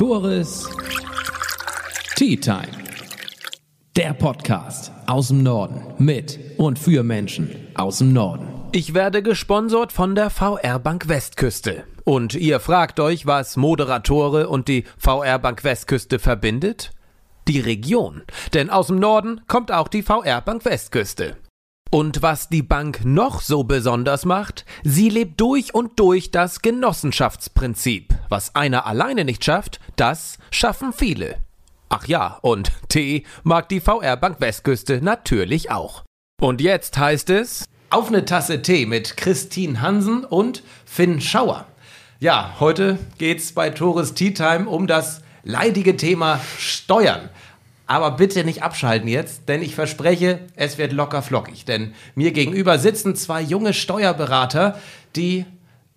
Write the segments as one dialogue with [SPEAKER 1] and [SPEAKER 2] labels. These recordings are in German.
[SPEAKER 1] Tores Tea Time. Der Podcast aus dem Norden mit und für Menschen aus dem Norden.
[SPEAKER 2] Ich werde gesponsert von der VR Bank Westküste. Und ihr fragt euch, was Moderatore und die VR Bank Westküste verbindet? Die Region. Denn aus dem Norden kommt auch die VR Bank Westküste. Und was die Bank noch so besonders macht, sie lebt durch und durch das Genossenschaftsprinzip. Was einer alleine nicht schafft, das schaffen viele. Ach ja, und Tee mag die VR Bank Westküste natürlich auch. Und jetzt heißt es
[SPEAKER 1] Auf eine Tasse Tee mit Christine Hansen und Finn Schauer. Ja, heute geht's bei Tores Tea Time um das leidige Thema Steuern. Aber bitte nicht abschalten jetzt, denn ich verspreche, es wird locker flockig. Denn mir gegenüber sitzen zwei junge Steuerberater, die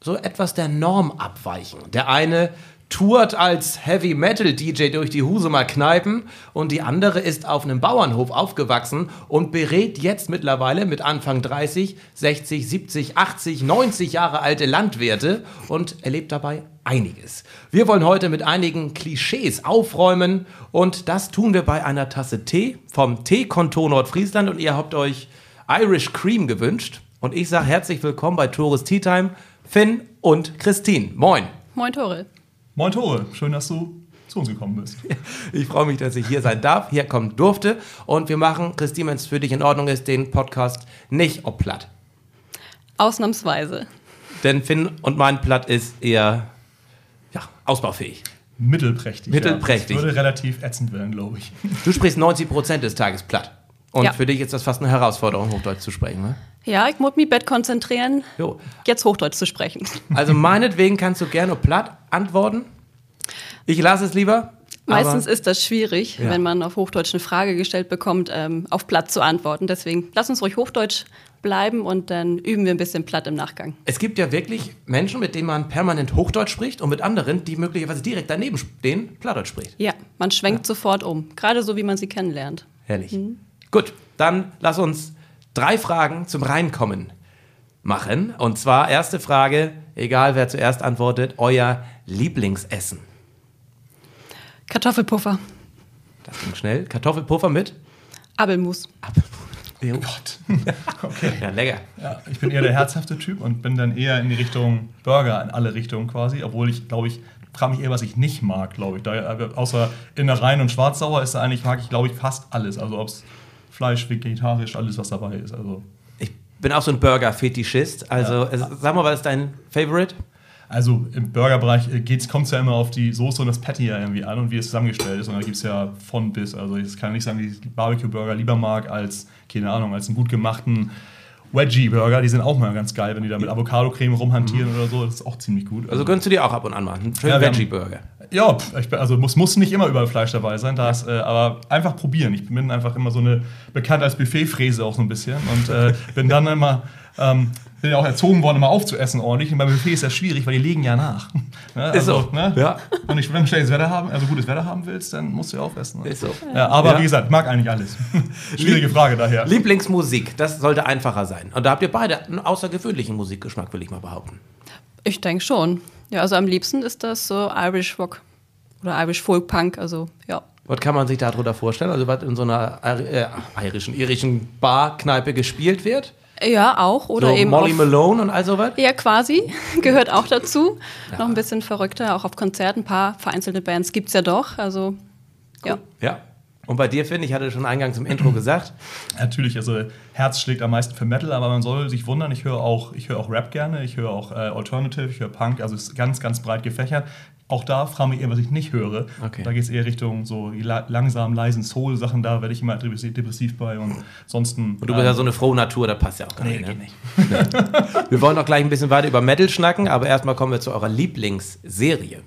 [SPEAKER 1] so etwas der Norm abweichen. Der eine tourt als Heavy Metal DJ durch die Husumer Kneipen und die andere ist auf einem Bauernhof aufgewachsen und berät jetzt mittlerweile mit Anfang 30, 60, 70, 80, 90 Jahre alte Landwirte und erlebt dabei einiges. Wir wollen heute mit einigen Klischees aufräumen und das tun wir bei einer Tasse Tee vom Teekonto Nordfriesland und ihr habt euch Irish Cream gewünscht und ich sage herzlich willkommen bei Tores Tea Time, Finn und Christine. Moin.
[SPEAKER 3] Moin Tore.
[SPEAKER 4] Moin Tore, schön, dass du zu uns gekommen bist.
[SPEAKER 1] Ich freue mich, dass ich hier sein darf, hier kommen durfte. Und wir machen, Christine, wenn es für dich in Ordnung ist, den Podcast nicht ob platt.
[SPEAKER 3] Ausnahmsweise.
[SPEAKER 1] Denn Finn und mein Platt ist eher ja, ausbaufähig.
[SPEAKER 4] Mittelprächtig.
[SPEAKER 1] Mittelprächtig.
[SPEAKER 4] Ja. Das würde relativ ätzend werden, glaube ich.
[SPEAKER 1] Du sprichst 90 Prozent des Tages platt. Und
[SPEAKER 3] Ja.
[SPEAKER 1] für dich ist das fast eine Herausforderung, Hochdeutsch zu sprechen. Ne?
[SPEAKER 3] Ja, ich muss mich Bett konzentrieren,
[SPEAKER 1] Jo.
[SPEAKER 3] jetzt Hochdeutsch zu sprechen.
[SPEAKER 1] Also meinetwegen kannst du gerne platt antworten. Ich lasse es lieber.
[SPEAKER 3] Meistens ist das schwierig,
[SPEAKER 1] Ja.
[SPEAKER 3] wenn man auf Hochdeutsch eine Frage gestellt bekommt, ähm, auf Platt zu antworten. Deswegen lass uns ruhig Hochdeutsch bleiben und dann üben wir ein bisschen Platt im Nachgang.
[SPEAKER 1] es gibt ja wirklich Menschen, mit denen man permanent Hochdeutsch spricht und mit anderen, die möglicherweise direkt daneben stehen, Plattdeutsch spricht.
[SPEAKER 3] Ja, man schwenkt sofort um. Gerade so, wie man sie kennenlernt.
[SPEAKER 1] Herrlich. Gut, dann lass uns drei Fragen zum Reinkommen machen. Und zwar erste Frage, egal wer zuerst antwortet, euer Lieblingsessen.
[SPEAKER 3] Kartoffelpuffer,
[SPEAKER 1] Das ging schnell. Kartoffelpuffer mit?
[SPEAKER 3] Abelmus.
[SPEAKER 1] Jo.
[SPEAKER 4] Gott. Okay.
[SPEAKER 1] Ja, lecker.
[SPEAKER 4] Ja, ich bin eher der herzhafte Typ und bin dann eher in die Richtung Burger, in alle Richtungen quasi. Obwohl ich, glaube ich, frage mich eher, was ich nicht mag, glaube ich. Da, äh, außer Innereien und Schwarzsauer ist da eigentlich, mag ich, glaube ich, fast alles. Also ob es Fleisch, vegetarisch, alles, was dabei ist. Also,
[SPEAKER 1] Ich bin auch so ein Burger-Fetischist. Also, es, sag mal, was ist dein Favorite?
[SPEAKER 4] also im Burgerbereich kommt es ja immer auf die Soße und das Patty ja irgendwie an und wie es zusammengestellt ist. Und da gibt es ja von bis. Also ich kann nicht sagen, dass ich Barbecue-Burger lieber mag als, keine Ahnung, als einen gut gemachten Wedgie-Burger. Die sind auch mal ganz geil, wenn die da mit Avocado-Creme rumhantieren oder so. Das ist auch ziemlich gut.
[SPEAKER 1] Also gönnst du dir auch ab und an mal einen schönen
[SPEAKER 4] Ja,
[SPEAKER 1] Veggie-Burger.
[SPEAKER 4] Ja, ich also muss, muss nicht immer überall Fleisch dabei sein, das, äh, aber einfach probieren. Ich bin einfach immer so eine bekannt als Buffetfräse auch so ein bisschen und äh, bin dann immer ähm, bin ja auch erzogen worden, immer aufzuessen ordentlich. Und beim Buffet ist das schwierig, weil die legen ja nach. Ne?
[SPEAKER 1] Ist so.
[SPEAKER 4] Ne?
[SPEAKER 1] Ja.
[SPEAKER 4] Und ich, wenn du schlechtes Wetter haben, also gutes Wetter haben willst, dann musst du ja aufessen. Ne?
[SPEAKER 1] Ist so.
[SPEAKER 4] Ja, aber
[SPEAKER 1] Ja.
[SPEAKER 4] wie gesagt, mag eigentlich alles. Schwierige Frage daher.
[SPEAKER 1] Lieblingsmusik, das sollte einfacher sein. Und da habt ihr beide einen außergewöhnlichen Musikgeschmack, will ich mal behaupten.
[SPEAKER 3] Ich denke schon. Ja, also am liebsten ist das so Irish Rock oder Irish Folk Punk. Also ja.
[SPEAKER 1] Was kann man sich darunter vorstellen? Also, was in so einer äh, irischen, irischen Bar-Kneipe gespielt wird?
[SPEAKER 3] Ja, auch. Oder
[SPEAKER 1] so
[SPEAKER 3] eben
[SPEAKER 1] Molly
[SPEAKER 3] auf,
[SPEAKER 1] Malone und all sowas?
[SPEAKER 3] Ja, quasi. Gehört auch dazu. Noch ein bisschen verrückter, auch auf Konzerten. Ein paar vereinzelte Bands gibt es ja doch. Also, ja.
[SPEAKER 1] Ja. Und bei dir, Finn, ich hatte schon eingangs im Intro gesagt,
[SPEAKER 4] Natürlich, also Herz schlägt am meisten für Metal, aber man soll sich wundern, ich höre auch, ich höre auch Rap gerne, ich höre auch äh, Alternative, ich höre Punk, also es ist ganz, ganz breit gefächert. Auch da frage mich eher, was ich nicht höre.
[SPEAKER 1] Okay.
[SPEAKER 4] Da geht es eher Richtung so die langsam, leisen Soul-Sachen, da werde ich immer depressiv, depressiv bei und ansonsten.
[SPEAKER 1] und du bist ja so eine frohe Natur, das passt ja auch gar
[SPEAKER 4] Nee,
[SPEAKER 1] nicht.
[SPEAKER 4] geht
[SPEAKER 1] Ne?
[SPEAKER 4] nicht.
[SPEAKER 1] Wir wollen auch gleich ein bisschen weiter über Metal schnacken, aber erstmal kommen wir zu eurer Lieblingsserie.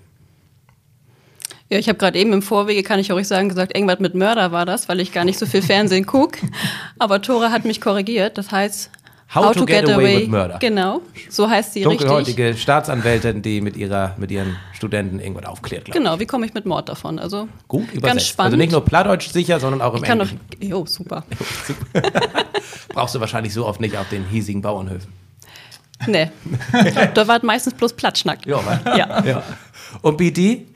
[SPEAKER 3] Ja, ich habe gerade eben im Vorwege, kann ich euch sagen, gesagt, irgendwas mit Mörder war das, weil ich gar nicht so viel Fernsehen gucke. Aber Tore hat mich korrigiert. Das heißt,
[SPEAKER 1] How to Get Away with Murder.
[SPEAKER 3] Genau, so heißt sie richtig.
[SPEAKER 1] Dunkelhäutige Staatsanwältin, die mit, ihrer, mit ihren Studenten irgendwas aufklärt.
[SPEAKER 3] Genau, wie komme ich mit Mord davon? Also
[SPEAKER 1] Gut übersetzt.
[SPEAKER 3] ganz spannend.
[SPEAKER 1] Also nicht nur Plattdeutsch sicher, sondern auch im
[SPEAKER 3] ich kann doch,
[SPEAKER 1] Englischen.
[SPEAKER 3] jo, super.
[SPEAKER 1] Brauchst du wahrscheinlich so oft nicht auf den hiesigen Bauernhöfen.
[SPEAKER 3] Nee, da war meistens bloß Platschnack.
[SPEAKER 1] Ja, wa?
[SPEAKER 3] Ja.
[SPEAKER 1] ja. Und BD?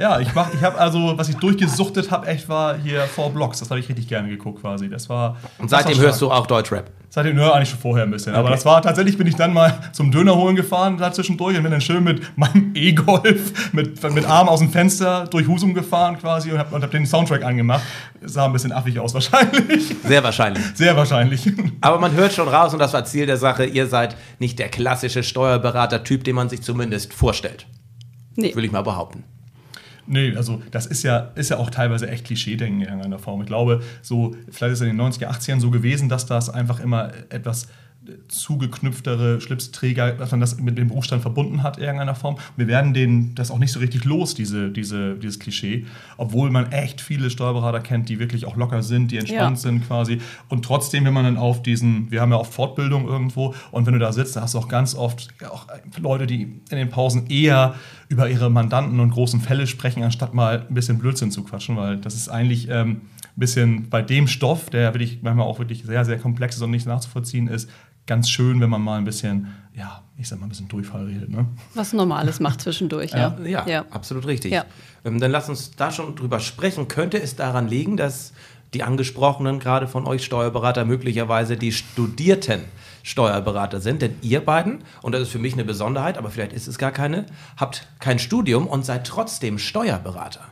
[SPEAKER 4] Ja, ich mach, ich habe also, was ich durchgesuchtet habe, echt war hier Four Blocks. Das habe ich richtig gerne geguckt quasi. Das war.
[SPEAKER 1] Und seitdem hörst du auch Deutschrap.
[SPEAKER 4] Seitdem, ja, eigentlich schon vorher ein bisschen. Aber das war tatsächlich, bin ich dann mal zum Döner holen gefahren, da zwischendurch und bin dann schön mit meinem E-Golf, mit, mit Arm aus dem Fenster durch Husum gefahren quasi und hab, und hab den Soundtrack angemacht. Sah ein bisschen affig aus wahrscheinlich.
[SPEAKER 1] Sehr wahrscheinlich.
[SPEAKER 4] Sehr wahrscheinlich.
[SPEAKER 1] Aber man hört schon raus, und das war Ziel der Sache, ihr seid nicht der klassische Steuerberater-Typ, den man sich zumindest vorstellt.
[SPEAKER 3] Nee.
[SPEAKER 1] Will ich mal behaupten.
[SPEAKER 4] Nee, also das ist ja, ist ja auch teilweise echt Klischee-Denken in irgendeiner Form. Ich glaube, so, vielleicht ist es in den 90er, 80ern so gewesen, dass das einfach immer etwas zugeknüpftere Schlipsträger, dass man das mit dem Berufsstand verbunden hat in irgendeiner Form. Wir werden den, das auch nicht so richtig los, diese, diese, dieses Klischee, obwohl man echt viele Steuerberater kennt, die wirklich auch locker sind, die entspannt
[SPEAKER 3] Ja.
[SPEAKER 4] sind quasi. Und trotzdem, wenn man dann auf diesen, wir haben ja oft Fortbildung irgendwo und wenn du da sitzt, da hast du auch ganz oft auch Leute, die in den Pausen eher über ihre Mandanten und großen Fälle sprechen, anstatt mal ein bisschen Blödsinn zu quatschen, weil das ist eigentlich ähm, ein bisschen bei dem Stoff, der wirklich manchmal auch wirklich sehr, sehr komplex ist und nicht nachzuvollziehen ist, ganz schön, wenn man mal ein bisschen, ja, ich sag mal, ein bisschen Durchfall redet. Ne?
[SPEAKER 3] Was Normales macht zwischendurch, ja.
[SPEAKER 1] Ja,
[SPEAKER 3] ja.
[SPEAKER 1] absolut richtig.
[SPEAKER 3] Ja.
[SPEAKER 1] Ähm, dann lass uns da schon drüber sprechen. Könnte es daran liegen, dass die angesprochenen, gerade von euch Steuerberater, möglicherweise die studierten Steuerberater sind? Denn ihr beiden, und das ist für mich eine Besonderheit, aber vielleicht ist es gar keine, habt kein Studium und seid trotzdem Steuerberater.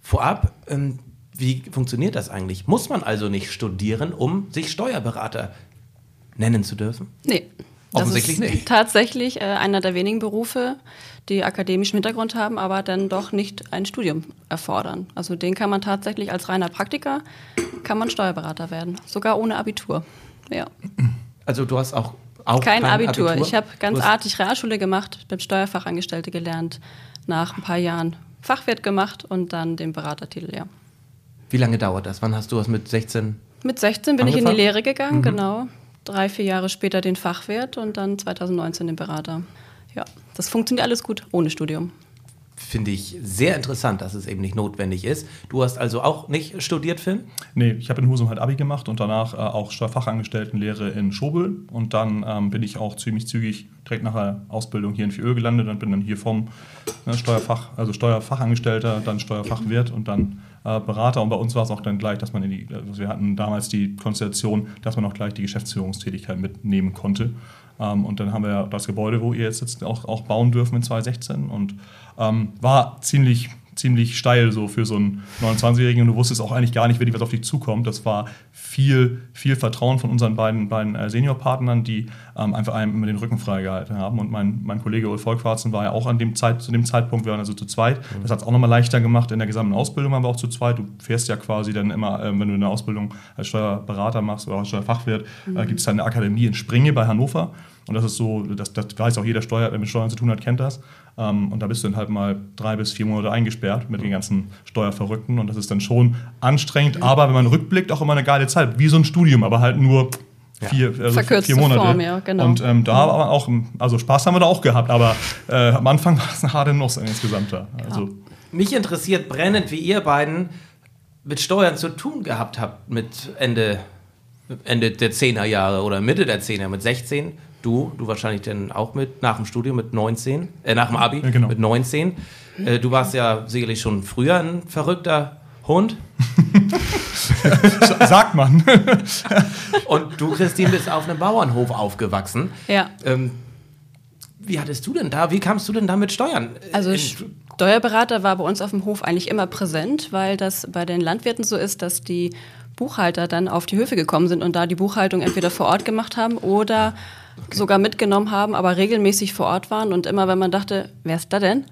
[SPEAKER 1] Vorab, ähm, wie funktioniert das eigentlich? Muss man also nicht studieren, um sich Steuerberater nennen zu dürfen?
[SPEAKER 3] Nee. Das
[SPEAKER 1] Offensichtlich
[SPEAKER 3] ist
[SPEAKER 1] nicht.
[SPEAKER 3] tatsächlich äh, einer der wenigen Berufe, die akademischen Hintergrund haben, aber dann doch nicht ein Studium erfordern. Also den kann man tatsächlich als reiner Praktiker, kann man Steuerberater werden. Sogar ohne Abitur. Ja.
[SPEAKER 1] Also du hast auch, auch
[SPEAKER 3] Kein, Abitur.
[SPEAKER 1] Abitur.
[SPEAKER 3] Ich habe ganz artig Realschule gemacht, bin Steuerfachangestellte gelernt, nach ein paar Jahren Fachwirt gemacht und dann den Beratertitel, ja.
[SPEAKER 1] Wie lange dauert das? Wann hast du das mit 16?
[SPEAKER 3] Mit 16 bin ich in die
[SPEAKER 1] Angefangen?
[SPEAKER 3] Lehre gegangen, genau. Drei, vier Jahre später den Fachwirt und dann 2019 den Berater. Ja, das funktioniert alles gut ohne Studium.
[SPEAKER 1] Finde ich sehr interessant, dass es eben nicht notwendig ist. Du hast also auch nicht studiert, Finn?
[SPEAKER 4] Nee, ich habe in Husum halt Abi gemacht und danach äh, auch Steuerfachangestelltenlehre in Schobel. Und dann ähm, bin ich auch ziemlich zügig direkt nach der Ausbildung hier in Viöl gelandet und bin dann hier vom ne, Steuerfach, also Steuerfachangestellter, dann Steuerfachwirt und dann äh, Berater. Und bei uns war es auch dann gleich, dass man in die, also wir hatten damals die Konstellation, dass man auch gleich die Geschäftsführungstätigkeit mitnehmen konnte. Ähm, und dann haben wir das Gebäude, wo ihr jetzt sitzt, auch, auch bauen dürfen in 2016 und ähm, war ziemlich ziemlich steil so für so einen 29-Jährigen und du wusstest auch eigentlich gar nicht wirklich, was auf dich zukommt. Das war viel, viel Vertrauen von unseren beiden, beiden äh, Seniorpartnern, die ähm, einfach einem immer den Rücken freigehalten haben. Und mein, mein Kollege Ulf Volkwarzen war ja auch an dem Zeit, zu dem Zeitpunkt, wir waren also zu zweit. Das hat es auch nochmal leichter gemacht. In der gesamten Ausbildung waren wir auch zu zweit. Du fährst ja quasi dann immer, ähm, wenn du eine Ausbildung als Steuerberater machst oder als Steuerfachwirt, äh, gibt es dann eine Akademie in Springe bei Hannover. Und das ist so, das, das weiß auch jeder Steuer, der mit Steuern zu tun hat, kennt das. Ähm, und da bist du dann halt mal drei bis vier Monate eingesperrt mit den ganzen Steuerverrückten. Und das ist dann schon anstrengend, aber wenn man rückblickt, auch immer eine geile Zeit. Wie so ein Studium, aber halt nur vier, also
[SPEAKER 3] Verkürzte
[SPEAKER 4] vier Monate.
[SPEAKER 3] Form, ja, genau.
[SPEAKER 4] Und ähm, da aber auch, also Spaß haben wir da auch gehabt, aber äh, am Anfang war es eine harte Nuss insgesamt da. Also,
[SPEAKER 1] Mich interessiert brennend, wie ihr beiden mit Steuern zu tun gehabt habt mit Ende, Ende der 10er Jahre oder Mitte der 10er, mit 16. Du, du wahrscheinlich dann auch mit, nach dem Studium mit 19, äh, nach dem Abi
[SPEAKER 4] Ja, genau.
[SPEAKER 1] mit 19. Äh, du warst ja sicherlich schon früher ein verrückter Hund.
[SPEAKER 4] sagt man.
[SPEAKER 1] Und du, Christine, bist auf einem Bauernhof aufgewachsen.
[SPEAKER 3] Ja.
[SPEAKER 1] Ähm, wie hattest du denn da, wie kamst du denn da mit Steuern?
[SPEAKER 3] Also
[SPEAKER 1] In-
[SPEAKER 3] Steuerberater war bei uns auf dem Hof eigentlich immer präsent, weil das bei den Landwirten so ist, dass die Buchhalter dann auf die Höfe gekommen sind und da die Buchhaltung entweder vor Ort gemacht haben oder sogar mitgenommen haben, aber regelmäßig vor Ort waren und immer, wenn man dachte, wer ist da denn?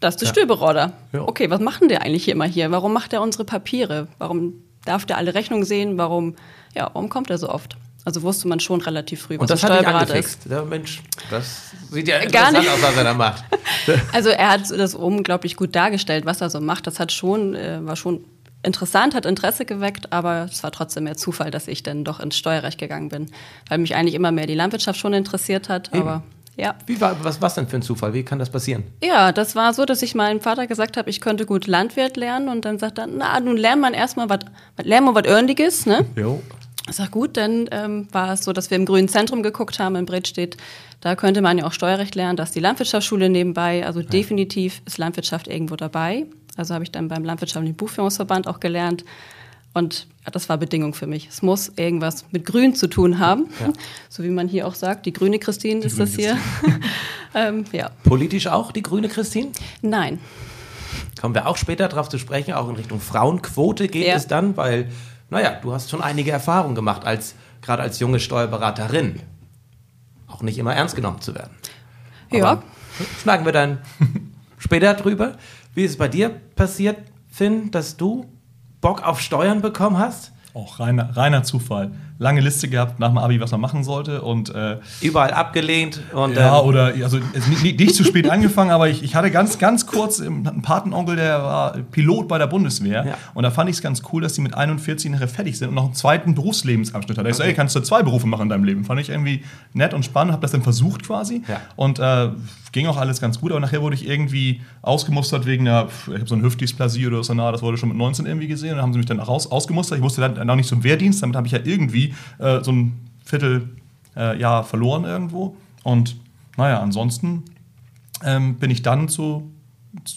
[SPEAKER 3] Das ist der Stöberoder.
[SPEAKER 1] Ja.
[SPEAKER 3] Okay, was machen der eigentlich hier immer hier? Warum macht er unsere Papiere? Warum darf der alle Rechnungen sehen? Warum, ja, warum kommt er so oft? Also wusste man schon relativ früh, was
[SPEAKER 1] Und das
[SPEAKER 3] ein
[SPEAKER 1] hat
[SPEAKER 3] Steuerberater ist.
[SPEAKER 1] angefixt. Ja, Mensch, das sieht ja
[SPEAKER 3] Gar
[SPEAKER 1] interessant
[SPEAKER 3] nicht.
[SPEAKER 1] aus, was er da macht.
[SPEAKER 3] Also er hat das unglaublich gut dargestellt, was er so macht. Das hat schon, äh, war schon interessant, hat Interesse geweckt, aber es war trotzdem mehr Zufall, dass ich dann doch ins Steuerrecht gegangen bin, weil mich eigentlich immer mehr die Landwirtschaft schon interessiert hat. Aber ja.
[SPEAKER 1] Wie war, was, was denn für ein Zufall? Wie kann das passieren?
[SPEAKER 3] Ja, das war so, dass ich meinem Vater gesagt habe, ich könnte gut Landwirt lernen und dann sagt er, na, nun lernt man erstmal was, lernen wir was Ordentliches, ne?
[SPEAKER 1] Jo.
[SPEAKER 3] Ich sag gut, dann ähm, war es so, dass wir im Grünen Zentrum geguckt haben in Bredstedt. Da könnte man ja auch Steuerrecht lernen, da ist die Landwirtschaftsschule nebenbei. Also definitiv ist Landwirtschaft irgendwo dabei. Also habe ich dann beim Landwirtschaftlichen Buchführungsverband auch gelernt. Und das war Bedingung für mich. Es muss irgendwas mit Grün zu tun haben. Ja. So wie man hier auch sagt, die grüne Christine die ist grüne das hier.
[SPEAKER 1] ähm, ja. Politisch auch die grüne Christine?
[SPEAKER 3] Nein.
[SPEAKER 1] Kommen wir auch später darauf zu sprechen. Auch in Richtung Frauenquote geht ja. es dann, weil, naja, du hast schon einige Erfahrungen gemacht, als, gerade als junge Steuerberaterin. Auch nicht immer ernst genommen zu werden.
[SPEAKER 3] Aber ja.
[SPEAKER 1] Schnacken wir dann später drüber. Wie ist es bei dir passiert, Finn, dass du Bock auf Steuern bekommen hast?
[SPEAKER 4] Auch reiner, reiner Zufall. Lange Liste gehabt nach dem Abi, was man machen sollte. Und, äh,
[SPEAKER 1] Überall abgelehnt. Und,
[SPEAKER 4] ja, ähm, oder also nicht, nicht, zu spät angefangen, aber ich, ich hatte ganz, ganz kurz einen Patenonkel, der war Pilot bei der Bundeswehr. Ja. Und da fand ich es ganz cool, dass die mit 41 nachher fertig sind und noch einen zweiten Berufslebensabschnitt hat. Ich okay. so, ey, kannst du zwei Berufe machen in deinem Leben? Fand ich irgendwie nett und spannend, habe das dann versucht quasi. Ja. Und äh, ging auch alles ganz gut, aber nachher wurde ich irgendwie ausgemustert wegen einer, ich habe so eine Hüftdysplasie oder so, na, das wurde schon mit 19 irgendwie gesehen. Und dann haben sie mich dann raus, ausgemustert. Ich musste dann auch nicht zum Wehrdienst, damit habe ich ja irgendwie äh, so ein Vierteljahr äh, verloren irgendwo. Und naja, ansonsten ähm, bin ich dann zu,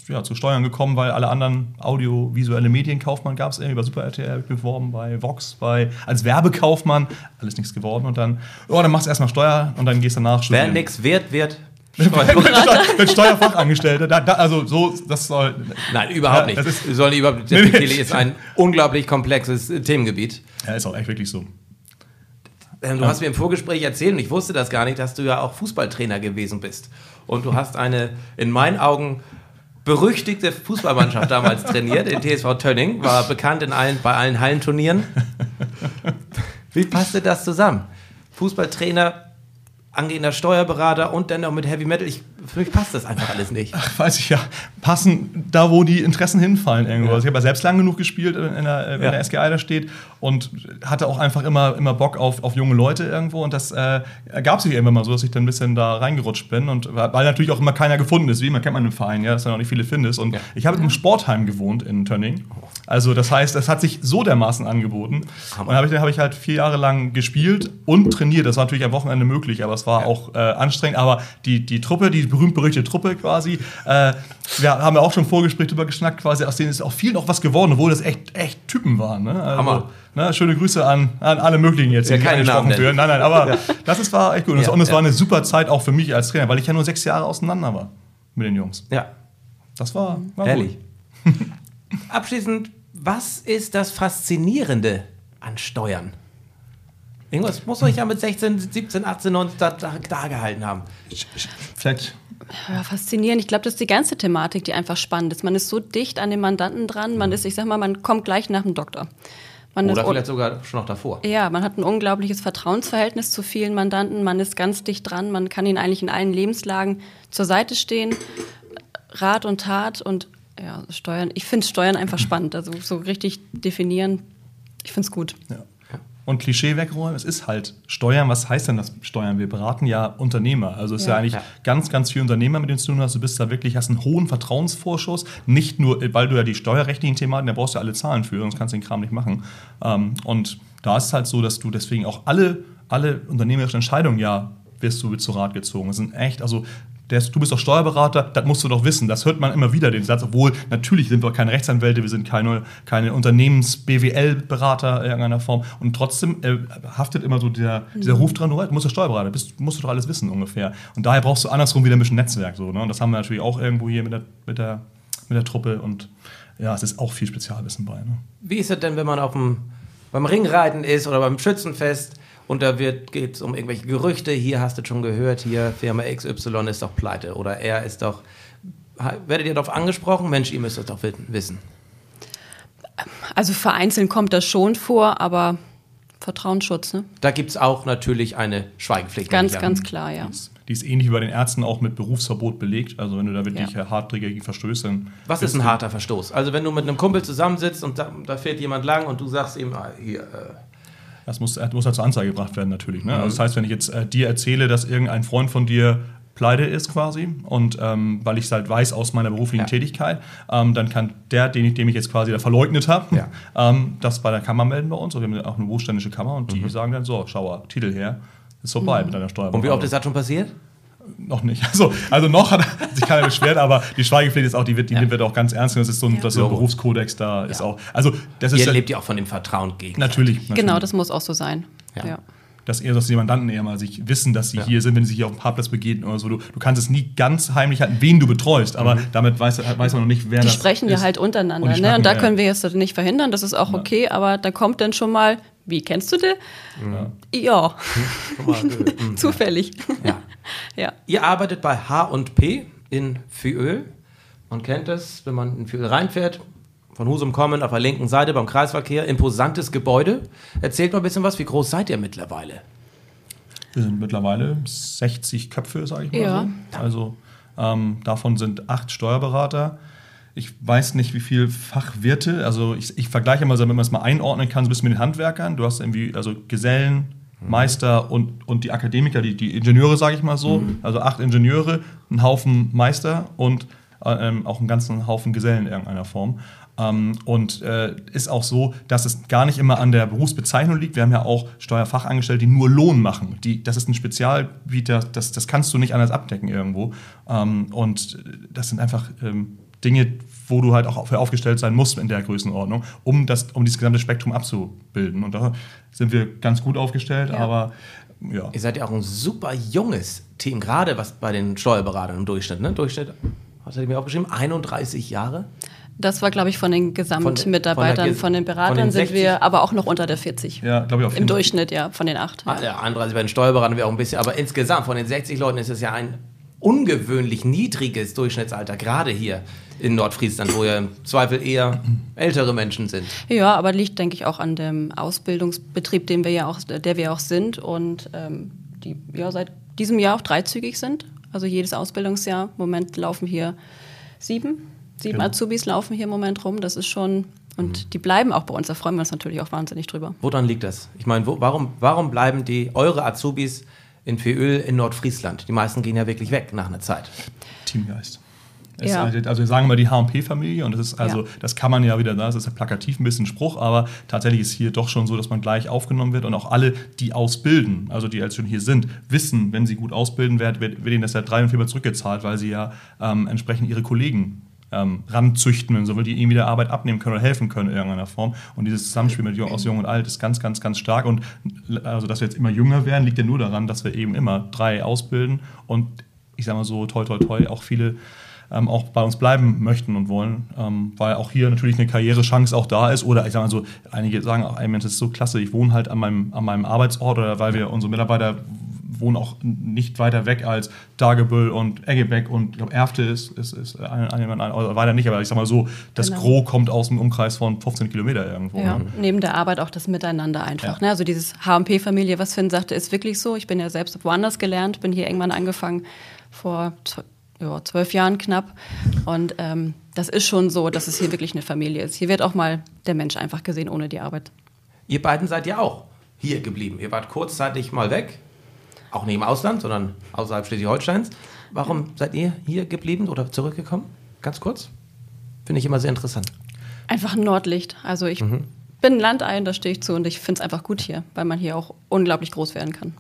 [SPEAKER 4] ja, zu Steuern gekommen, weil alle anderen audiovisuelle Medienkaufmann gab es irgendwie bei Super RTL beworben, bei Vox, bei, als Werbekaufmann, alles nichts geworden. Und dann, oh, dann machst du erstmal Steuer und dann gehst du nach
[SPEAKER 1] studieren. Wer nichts wert wird,
[SPEAKER 4] Steuer Steuerfachangestellte. Da, da, also so, das soll.
[SPEAKER 1] Nein, überhaupt nicht. Das ist, soll überhaupt. Ist ein unglaublich komplexes Themengebiet.
[SPEAKER 4] Ja, ist auch echt wirklich so.
[SPEAKER 1] Ähm, du hast mir im Vorgespräch erzählt, und ich wusste das gar nicht, dass du ja auch Fußballtrainer gewesen bist. Und du hast eine, in meinen Augen, berüchtigte Fußballmannschaft damals trainiert, in TSV Tönning, war bekannt in allen, bei allen Hallenturnieren. Wie passte das zusammen? Fußballtrainer, angehender Steuerberater und dann noch mit Heavy Metal. Ich, für mich passt das einfach alles nicht.
[SPEAKER 4] Ach, weiß ich ja. Passen da, wo die Interessen hinfallen irgendwo. Ja. Also ich habe ja selbst lang genug gespielt, in der, wenn ja. der SGI da steht und hatte auch einfach immer, immer Bock auf, auf junge Leute irgendwo und das äh, ergab sich irgendwann mal so, dass ich dann ein bisschen da reingerutscht bin und weil natürlich auch immer keiner gefunden ist, wie man kennt man im Verein, ja, dass du noch nicht viele findest und ja. ich habe im Sportheim gewohnt in Tönning. Also das heißt, es hat sich so dermaßen angeboten Hammer. und habe ich, hab ich halt vier Jahre lang gespielt und trainiert. Das war natürlich am Wochenende möglich, aber es war auch äh, anstrengend. Aber die, die Truppe, die berühmt-berüchtigte Truppe quasi, äh, wir haben ja auch schon im Vorgespräch drüber geschnackt, quasi, aus denen ist auch viel noch was geworden, obwohl das echt, echt Typen waren. Ne? Also, Hammer. Ne, schöne Grüße an, an alle möglichen jetzt,
[SPEAKER 1] die ja, keine Namen
[SPEAKER 4] führen. Nein, nein, aber ja. das ist, war echt gut. Und es ja. war eine super Zeit auch für mich als Trainer, weil ich ja nur sechs Jahre auseinander war mit den Jungs.
[SPEAKER 1] Ja.
[SPEAKER 4] Das war, war
[SPEAKER 1] Herrlich. Abschließend, was ist das Faszinierende an Steuern? Irgendwas muss euch ja mit 16, 17, 18, 19 da, da gehalten haben.
[SPEAKER 3] Vielleicht. Ja, faszinierend. Ich glaube, das ist die ganze Thematik, die einfach spannend ist. Man ist so dicht an den Mandanten dran. Man ist, ich sag mal, man kommt gleich nach dem Doktor.
[SPEAKER 1] Man Oder vielleicht sogar schon noch davor.
[SPEAKER 3] Ja, man hat ein unglaubliches Vertrauensverhältnis zu vielen Mandanten. Man ist ganz dicht dran. Man kann ihnen eigentlich in allen Lebenslagen zur Seite stehen. Rat und Tat und ja, Steuern. Ich finde Steuern einfach spannend. Also so richtig definieren. Ich finde es gut.
[SPEAKER 4] Ja und Klischee wegräumen. Es ist halt Steuern. Was heißt denn das Steuern? Wir beraten ja Unternehmer. Also es ja. ist ja eigentlich ja. ganz, ganz viel Unternehmer, mit denen du tun hast. Du bist da wirklich, hast einen hohen Vertrauensvorschuss. Nicht nur, weil du ja die steuerrechtlichen Thematen, da brauchst du ja alle Zahlen für, sonst kannst du den Kram nicht machen. Ähm, und da ist es halt so, dass du deswegen auch alle, alle unternehmerischen Entscheidungen ja wirst du zu Rat gezogen. Das sind echt, also du bist doch Steuerberater, das musst du doch wissen. Das hört man immer wieder, den Satz, obwohl natürlich sind wir keine Rechtsanwälte, wir sind keine, keine Unternehmens-BWL-Berater in irgendeiner Form. Und trotzdem äh, haftet immer so der, dieser Ruf dran, du musst doch Steuerberater, bist, musst du doch alles wissen ungefähr. Und daher brauchst du andersrum wieder ein bisschen Netzwerk. So, ne? Und das haben wir natürlich auch irgendwo hier mit der, mit der, mit der Truppe. Und ja, es ist auch viel Spezialwissen bei. Ne?
[SPEAKER 1] Wie ist es denn, wenn man auf dem, beim Ringreiten ist oder beim Schützenfest? Und da geht es um irgendwelche Gerüchte. Hier hast du schon gehört, hier Firma XY ist doch pleite oder er ist doch. Werdet ihr darauf angesprochen? Mensch, ihr müsst das doch wissen.
[SPEAKER 3] Also vereinzelt kommt das schon vor, aber Vertrauensschutz, ne?
[SPEAKER 1] Da gibt es auch natürlich eine Schweigepflicht.
[SPEAKER 3] Ganz, ganz klar, ja.
[SPEAKER 4] Die ist, ähnlich wie bei den Ärzten auch mit Berufsverbot belegt. Also wenn du da wirklich ja. hart dagegen verstößt, dann.
[SPEAKER 1] Was ist ein harter Verstoß? Also wenn du mit einem Kumpel zusammensitzt und da, da fährt jemand lang und du sagst ihm, ah, hier, äh,
[SPEAKER 4] das muss, muss halt zur Anzeige gebracht werden natürlich. Ne? Mhm. Also das heißt, wenn ich jetzt äh, dir erzähle, dass irgendein Freund von dir pleite ist quasi und ähm, weil ich es halt weiß aus meiner beruflichen ja. Tätigkeit, ähm, dann kann der, den ich, dem ich jetzt quasi da verleugnet habe, ja. ähm, das bei der Kammer melden bei uns. Und wir haben auch eine wohlständische Kammer und die mhm. sagen dann so, schau Titel her, ist vorbei mhm. mit deiner Steuer.
[SPEAKER 1] Und wie oft ist das schon passiert?
[SPEAKER 4] Noch nicht. Also, also noch hat sich keiner beschwert, aber die Schweigepflicht ist auch, die wird, die
[SPEAKER 1] Ja.
[SPEAKER 4] wird auch ganz ernst genommen. Das ist so ein,
[SPEAKER 3] Ja.
[SPEAKER 4] das ist so ein. Berufskodex da ist
[SPEAKER 1] Ja.
[SPEAKER 4] auch. Also das ist
[SPEAKER 1] Ihr
[SPEAKER 4] ja-
[SPEAKER 1] lebt ja auch von dem Vertrauen gegen.
[SPEAKER 4] natürlich, natürlich.
[SPEAKER 3] Genau, das muss auch so sein.
[SPEAKER 1] Ja.
[SPEAKER 3] Ja.
[SPEAKER 4] dass eher, dass die Mandanten eher mal sich wissen, dass sie
[SPEAKER 1] Ja.
[SPEAKER 4] hier sind, wenn sie sich hier auf dem Parkplatz begegnen oder so. Du, du kannst es nie ganz heimlich halten, wen du betreust, aber
[SPEAKER 1] Mhm.
[SPEAKER 4] damit weiß, weiß man noch nicht, wer
[SPEAKER 3] Die
[SPEAKER 4] das
[SPEAKER 3] sprechen
[SPEAKER 4] ist.
[SPEAKER 3] ja halt untereinander.
[SPEAKER 4] Und die
[SPEAKER 3] ne? und da
[SPEAKER 4] ja.
[SPEAKER 3] können wir jetzt nicht verhindern, das ist auch okay, aber da kommt dann schon mal, wie kennst du den? Ja,
[SPEAKER 1] äh, mm,
[SPEAKER 3] zufällig.
[SPEAKER 1] ja.
[SPEAKER 3] Ja.
[SPEAKER 1] Ihr arbeitet bei H&P in Füöl. Man kennt das, wenn man in Füöl reinfährt. Von Husum kommen, auf der linken Seite beim Kreisverkehr. Imposantes Gebäude. Erzählt mal ein bisschen was. Wie groß seid ihr mittlerweile?
[SPEAKER 4] Wir sind mittlerweile 60 Köpfe, sage ich mal
[SPEAKER 3] Ja.
[SPEAKER 4] so. Also ähm, davon sind acht Steuerberater. Ich weiß nicht, wie viel Fachwirte, also ich, ich vergleiche mal, damit man es mal einordnen kann, so ein bisschen mit den Handwerkern. Du hast irgendwie also Gesellen, Meister und, und die Akademiker, die, die Ingenieure, sage ich mal so. Also acht Ingenieure, einen Haufen Meister und äh, ähm, auch einen ganzen Haufen Gesellen in irgendeiner Form. Ähm, und äh, ist auch so, dass es gar nicht immer an der Berufsbezeichnung liegt. Wir haben ja auch Steuerfachangestellte, die nur Lohn machen. Die, das ist ein Spezialbieter, das, das kannst du nicht anders abdecken irgendwo. Ähm, und das sind einfach ähm, Dinge, wo du halt auch für aufgestellt sein musst in der Größenordnung, um, das, um dieses gesamte Spektrum abzubilden. Und da sind wir ganz gut aufgestellt,
[SPEAKER 3] Ja.
[SPEAKER 4] aber ja.
[SPEAKER 1] Ihr seid ja auch ein super junges Team, gerade was bei den Steuerberatern im Durchschnitt. Ne? Durchschnitt, was hatte ich mir aufgeschrieben? 31 Jahre?
[SPEAKER 3] Das war, glaube ich, von den Gesamtmitarbeitern,
[SPEAKER 1] von
[SPEAKER 3] von, den
[SPEAKER 1] von
[SPEAKER 3] Beratern
[SPEAKER 1] den
[SPEAKER 3] sind
[SPEAKER 1] 60.
[SPEAKER 3] wir aber auch noch unter der 40.
[SPEAKER 4] Ja, glaube ich auf
[SPEAKER 3] Im. Durchschnitt, ja, von den acht.
[SPEAKER 1] Ah, der 31 bei den Steuerberatern wäre auch ein bisschen, aber insgesamt von den 60 Leuten ist es ja ein ungewöhnlich niedriges Durchschnittsalter, gerade hier in Nordfriesland, wo ja im Zweifel eher ältere Menschen sind.
[SPEAKER 3] Ja, aber liegt, denke ich, auch an dem Ausbildungsbetrieb, den wir ja auch, der wir auch sind und ähm, die ja seit diesem Jahr auch dreizügig sind. Also jedes Ausbildungsjahr. Im Moment laufen hier sieben, sieben
[SPEAKER 4] Genau.
[SPEAKER 3] Azubis laufen hier im Moment rum. Das ist schon und die bleiben auch bei uns. Da freuen wir uns natürlich auch wahnsinnig drüber.
[SPEAKER 1] Woran liegt das? Ich meine, wo, warum, warum bleiben die eure Azubis in Feöl in Nordfriesland? Die meisten gehen ja wirklich weg nach einer Zeit.
[SPEAKER 4] Teamgeist. Es
[SPEAKER 3] Ja.
[SPEAKER 4] ist, also wir sagen immer die H&P-Familie und das ist also,
[SPEAKER 3] Ja.
[SPEAKER 4] das kann man ja wieder, das ist ja plakativ ein bisschen Spruch, aber tatsächlich ist hier doch schon so, dass man gleich aufgenommen wird und auch alle, die ausbilden, also die als schon hier sind, wissen, wenn sie gut ausbilden werden, wird, wird ihnen das ja drei und viermal zurückgezahlt, weil sie ja ähm, entsprechend ihre Kollegen ähm, ranzüchten, wenn so will, die ihnen wieder Arbeit abnehmen können oder helfen können in irgendeiner Form. Und dieses Zusammenspiel mit aus Jung und Alt ist ganz, ganz, ganz stark. Und also, dass wir jetzt immer jünger werden, liegt ja nur daran, dass wir eben immer drei ausbilden und ich sag mal so, toi, toi, toi, auch viele ähm, auch bei uns bleiben möchten und wollen, ähm, weil auch hier natürlich eine Karrierechance auch da ist. Oder ich sag mal so, einige sagen auch, ey Mensch, das ist so klasse, ich wohne halt an meinem, an meinem Arbeitsort oder weil wir unsere Mitarbeiter wohnen auch nicht weiter weg als Dagebüll und Eggebeck und ich glaube Erfte ist, ist, ist ein, ein, ein, also weiter nicht, aber ich sag mal so, das
[SPEAKER 3] Genau.
[SPEAKER 4] Gros kommt aus dem Umkreis von 15 Kilometer irgendwo.
[SPEAKER 3] Ja,
[SPEAKER 4] ne?
[SPEAKER 3] neben der Arbeit auch das Miteinander einfach.
[SPEAKER 4] Ja.
[SPEAKER 3] Ne? Also dieses HMP-Familie, was Finn sagte, ist wirklich so. Ich bin ja selbst woanders gelernt, bin hier irgendwann angefangen vor ja, zwölf Jahren knapp. Und ähm, das ist schon so, dass es hier wirklich eine Familie ist. Hier wird auch mal der Mensch einfach gesehen ohne die Arbeit.
[SPEAKER 1] Ihr beiden seid ja auch hier geblieben. Ihr wart kurzzeitig mal weg. Auch nicht im Ausland, sondern außerhalb Schleswig-Holsteins. Warum seid ihr hier geblieben oder zurückgekommen? Ganz kurz. Finde ich immer sehr interessant.
[SPEAKER 3] Einfach ein Nordlicht. Also ich
[SPEAKER 4] Mhm.
[SPEAKER 3] bin Landein, da stehe ich zu und ich finde es einfach gut hier, weil man hier auch unglaublich groß werden kann.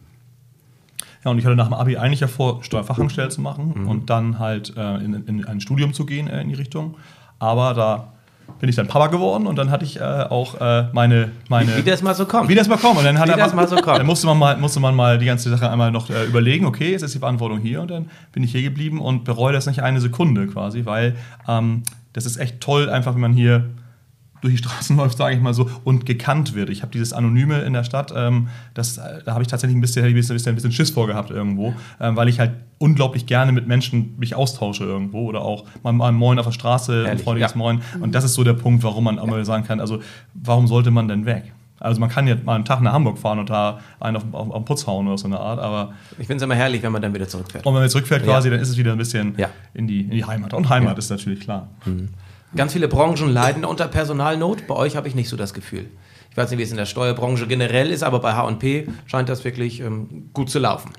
[SPEAKER 4] Ja, und ich hatte nach dem Abi eigentlich ja vor, Steuerfachangestellte zu machen und dann halt äh, in, in ein Studium zu gehen äh, in die Richtung. Aber da bin ich dann Papa geworden und dann hatte ich äh, auch äh, meine, meine
[SPEAKER 1] Wie das mal so kommt.
[SPEAKER 4] Wie das mal kommt. Und dann hat
[SPEAKER 1] Wie das mal so kommt.
[SPEAKER 4] Dann musste man mal, musste man mal die ganze Sache einmal noch äh, überlegen, okay, jetzt ist die Verantwortung hier und dann bin ich hier geblieben und bereue das nicht eine Sekunde quasi, weil ähm, das ist echt toll, einfach wenn man hier durch die Straßen läuft, sage ich mal so, und gekannt wird. Ich habe dieses Anonyme in der Stadt, ähm, das, da habe ich tatsächlich ein bisschen, ein bisschen, ein bisschen Schiss vorgehabt irgendwo, ähm, weil ich halt unglaublich gerne mit Menschen mich austausche irgendwo oder auch mal, mal ein Moin auf der Straße, ein
[SPEAKER 1] Ehrlich,
[SPEAKER 4] freundliches
[SPEAKER 1] ja.
[SPEAKER 4] Moin. Und das ist so der Punkt, warum man auch mal sagen kann, also warum sollte man denn weg? Also man kann jetzt mal einen Tag nach Hamburg fahren und da einen auf, auf, auf den Putz hauen oder so eine Art, aber
[SPEAKER 1] Ich finde es immer herrlich, wenn man dann wieder zurückfährt.
[SPEAKER 4] und wenn man zurückfährt
[SPEAKER 1] Ja.
[SPEAKER 4] quasi, dann ist es wieder ein bisschen
[SPEAKER 1] Ja.
[SPEAKER 4] in, die, in die Heimat. Und Heimat
[SPEAKER 1] Ja.
[SPEAKER 4] ist natürlich klar.
[SPEAKER 1] Ganz viele Branchen leiden unter Personalnot. Bei euch habe ich nicht so das Gefühl. Ich weiß nicht, wie es in der Steuerbranche generell ist, aber bei H&P scheint das wirklich ähm, gut zu laufen.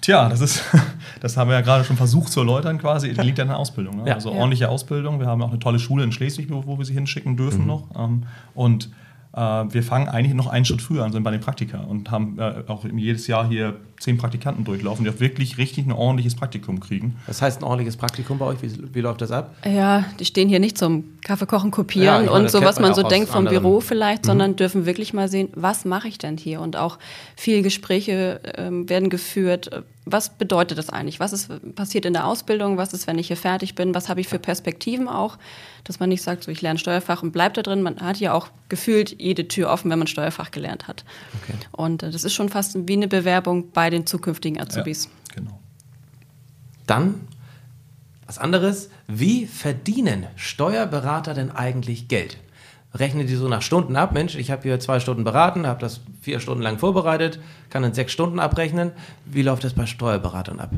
[SPEAKER 4] Tja, das ist, das haben wir ja gerade schon versucht zu erläutern quasi. Die liegt ja in der Ausbildung. Ne?
[SPEAKER 1] Ja.
[SPEAKER 4] Also
[SPEAKER 3] Ja.
[SPEAKER 4] ordentliche Ausbildung. Wir haben auch eine tolle Schule in Schleswig, wo, wir sie hinschicken
[SPEAKER 1] Mhm.
[SPEAKER 4] dürfen noch. Ähm, und äh, wir fangen eigentlich noch einen Schritt früher an, sind bei den Praktika und haben äh, auch jedes Jahr hier zehn Praktikanten durchlaufen, die auch wirklich richtig ein ordentliches Praktikum kriegen.
[SPEAKER 1] Das heißt ein ordentliches Praktikum bei euch? Wie, wie läuft das ab?
[SPEAKER 3] Ja, die stehen hier nicht zum Kaffee kochen, kopieren
[SPEAKER 1] Ja, meine,
[SPEAKER 3] und so, was
[SPEAKER 1] man
[SPEAKER 3] man so denkt vom
[SPEAKER 1] anderen-
[SPEAKER 3] Büro vielleicht, sondern dürfen wirklich mal sehen, was mache ich denn hier? Und auch viele Gespräche ähm, werden geführt. Was bedeutet das eigentlich? Was ist passiert in der Ausbildung? Was ist, wenn ich hier fertig bin? Was habe ich für Perspektiven auch? Dass man nicht sagt, so ich lerne Steuerfach und bleibt da drin. Man hat ja auch gefühlt jede Tür offen, wenn man Steuerfach gelernt hat. Und äh, das ist schon fast wie eine Bewerbung bei den zukünftigen Azubis.
[SPEAKER 4] Ja, genau.
[SPEAKER 1] Dann was anderes. Wie verdienen Steuerberater denn eigentlich Geld? Rechnen die so nach Stunden ab? Mensch, ich habe hier zwei Stunden beraten, habe das vier Stunden lang vorbereitet, kann in sechs Stunden abrechnen. Wie läuft das bei Steuerberatern ab?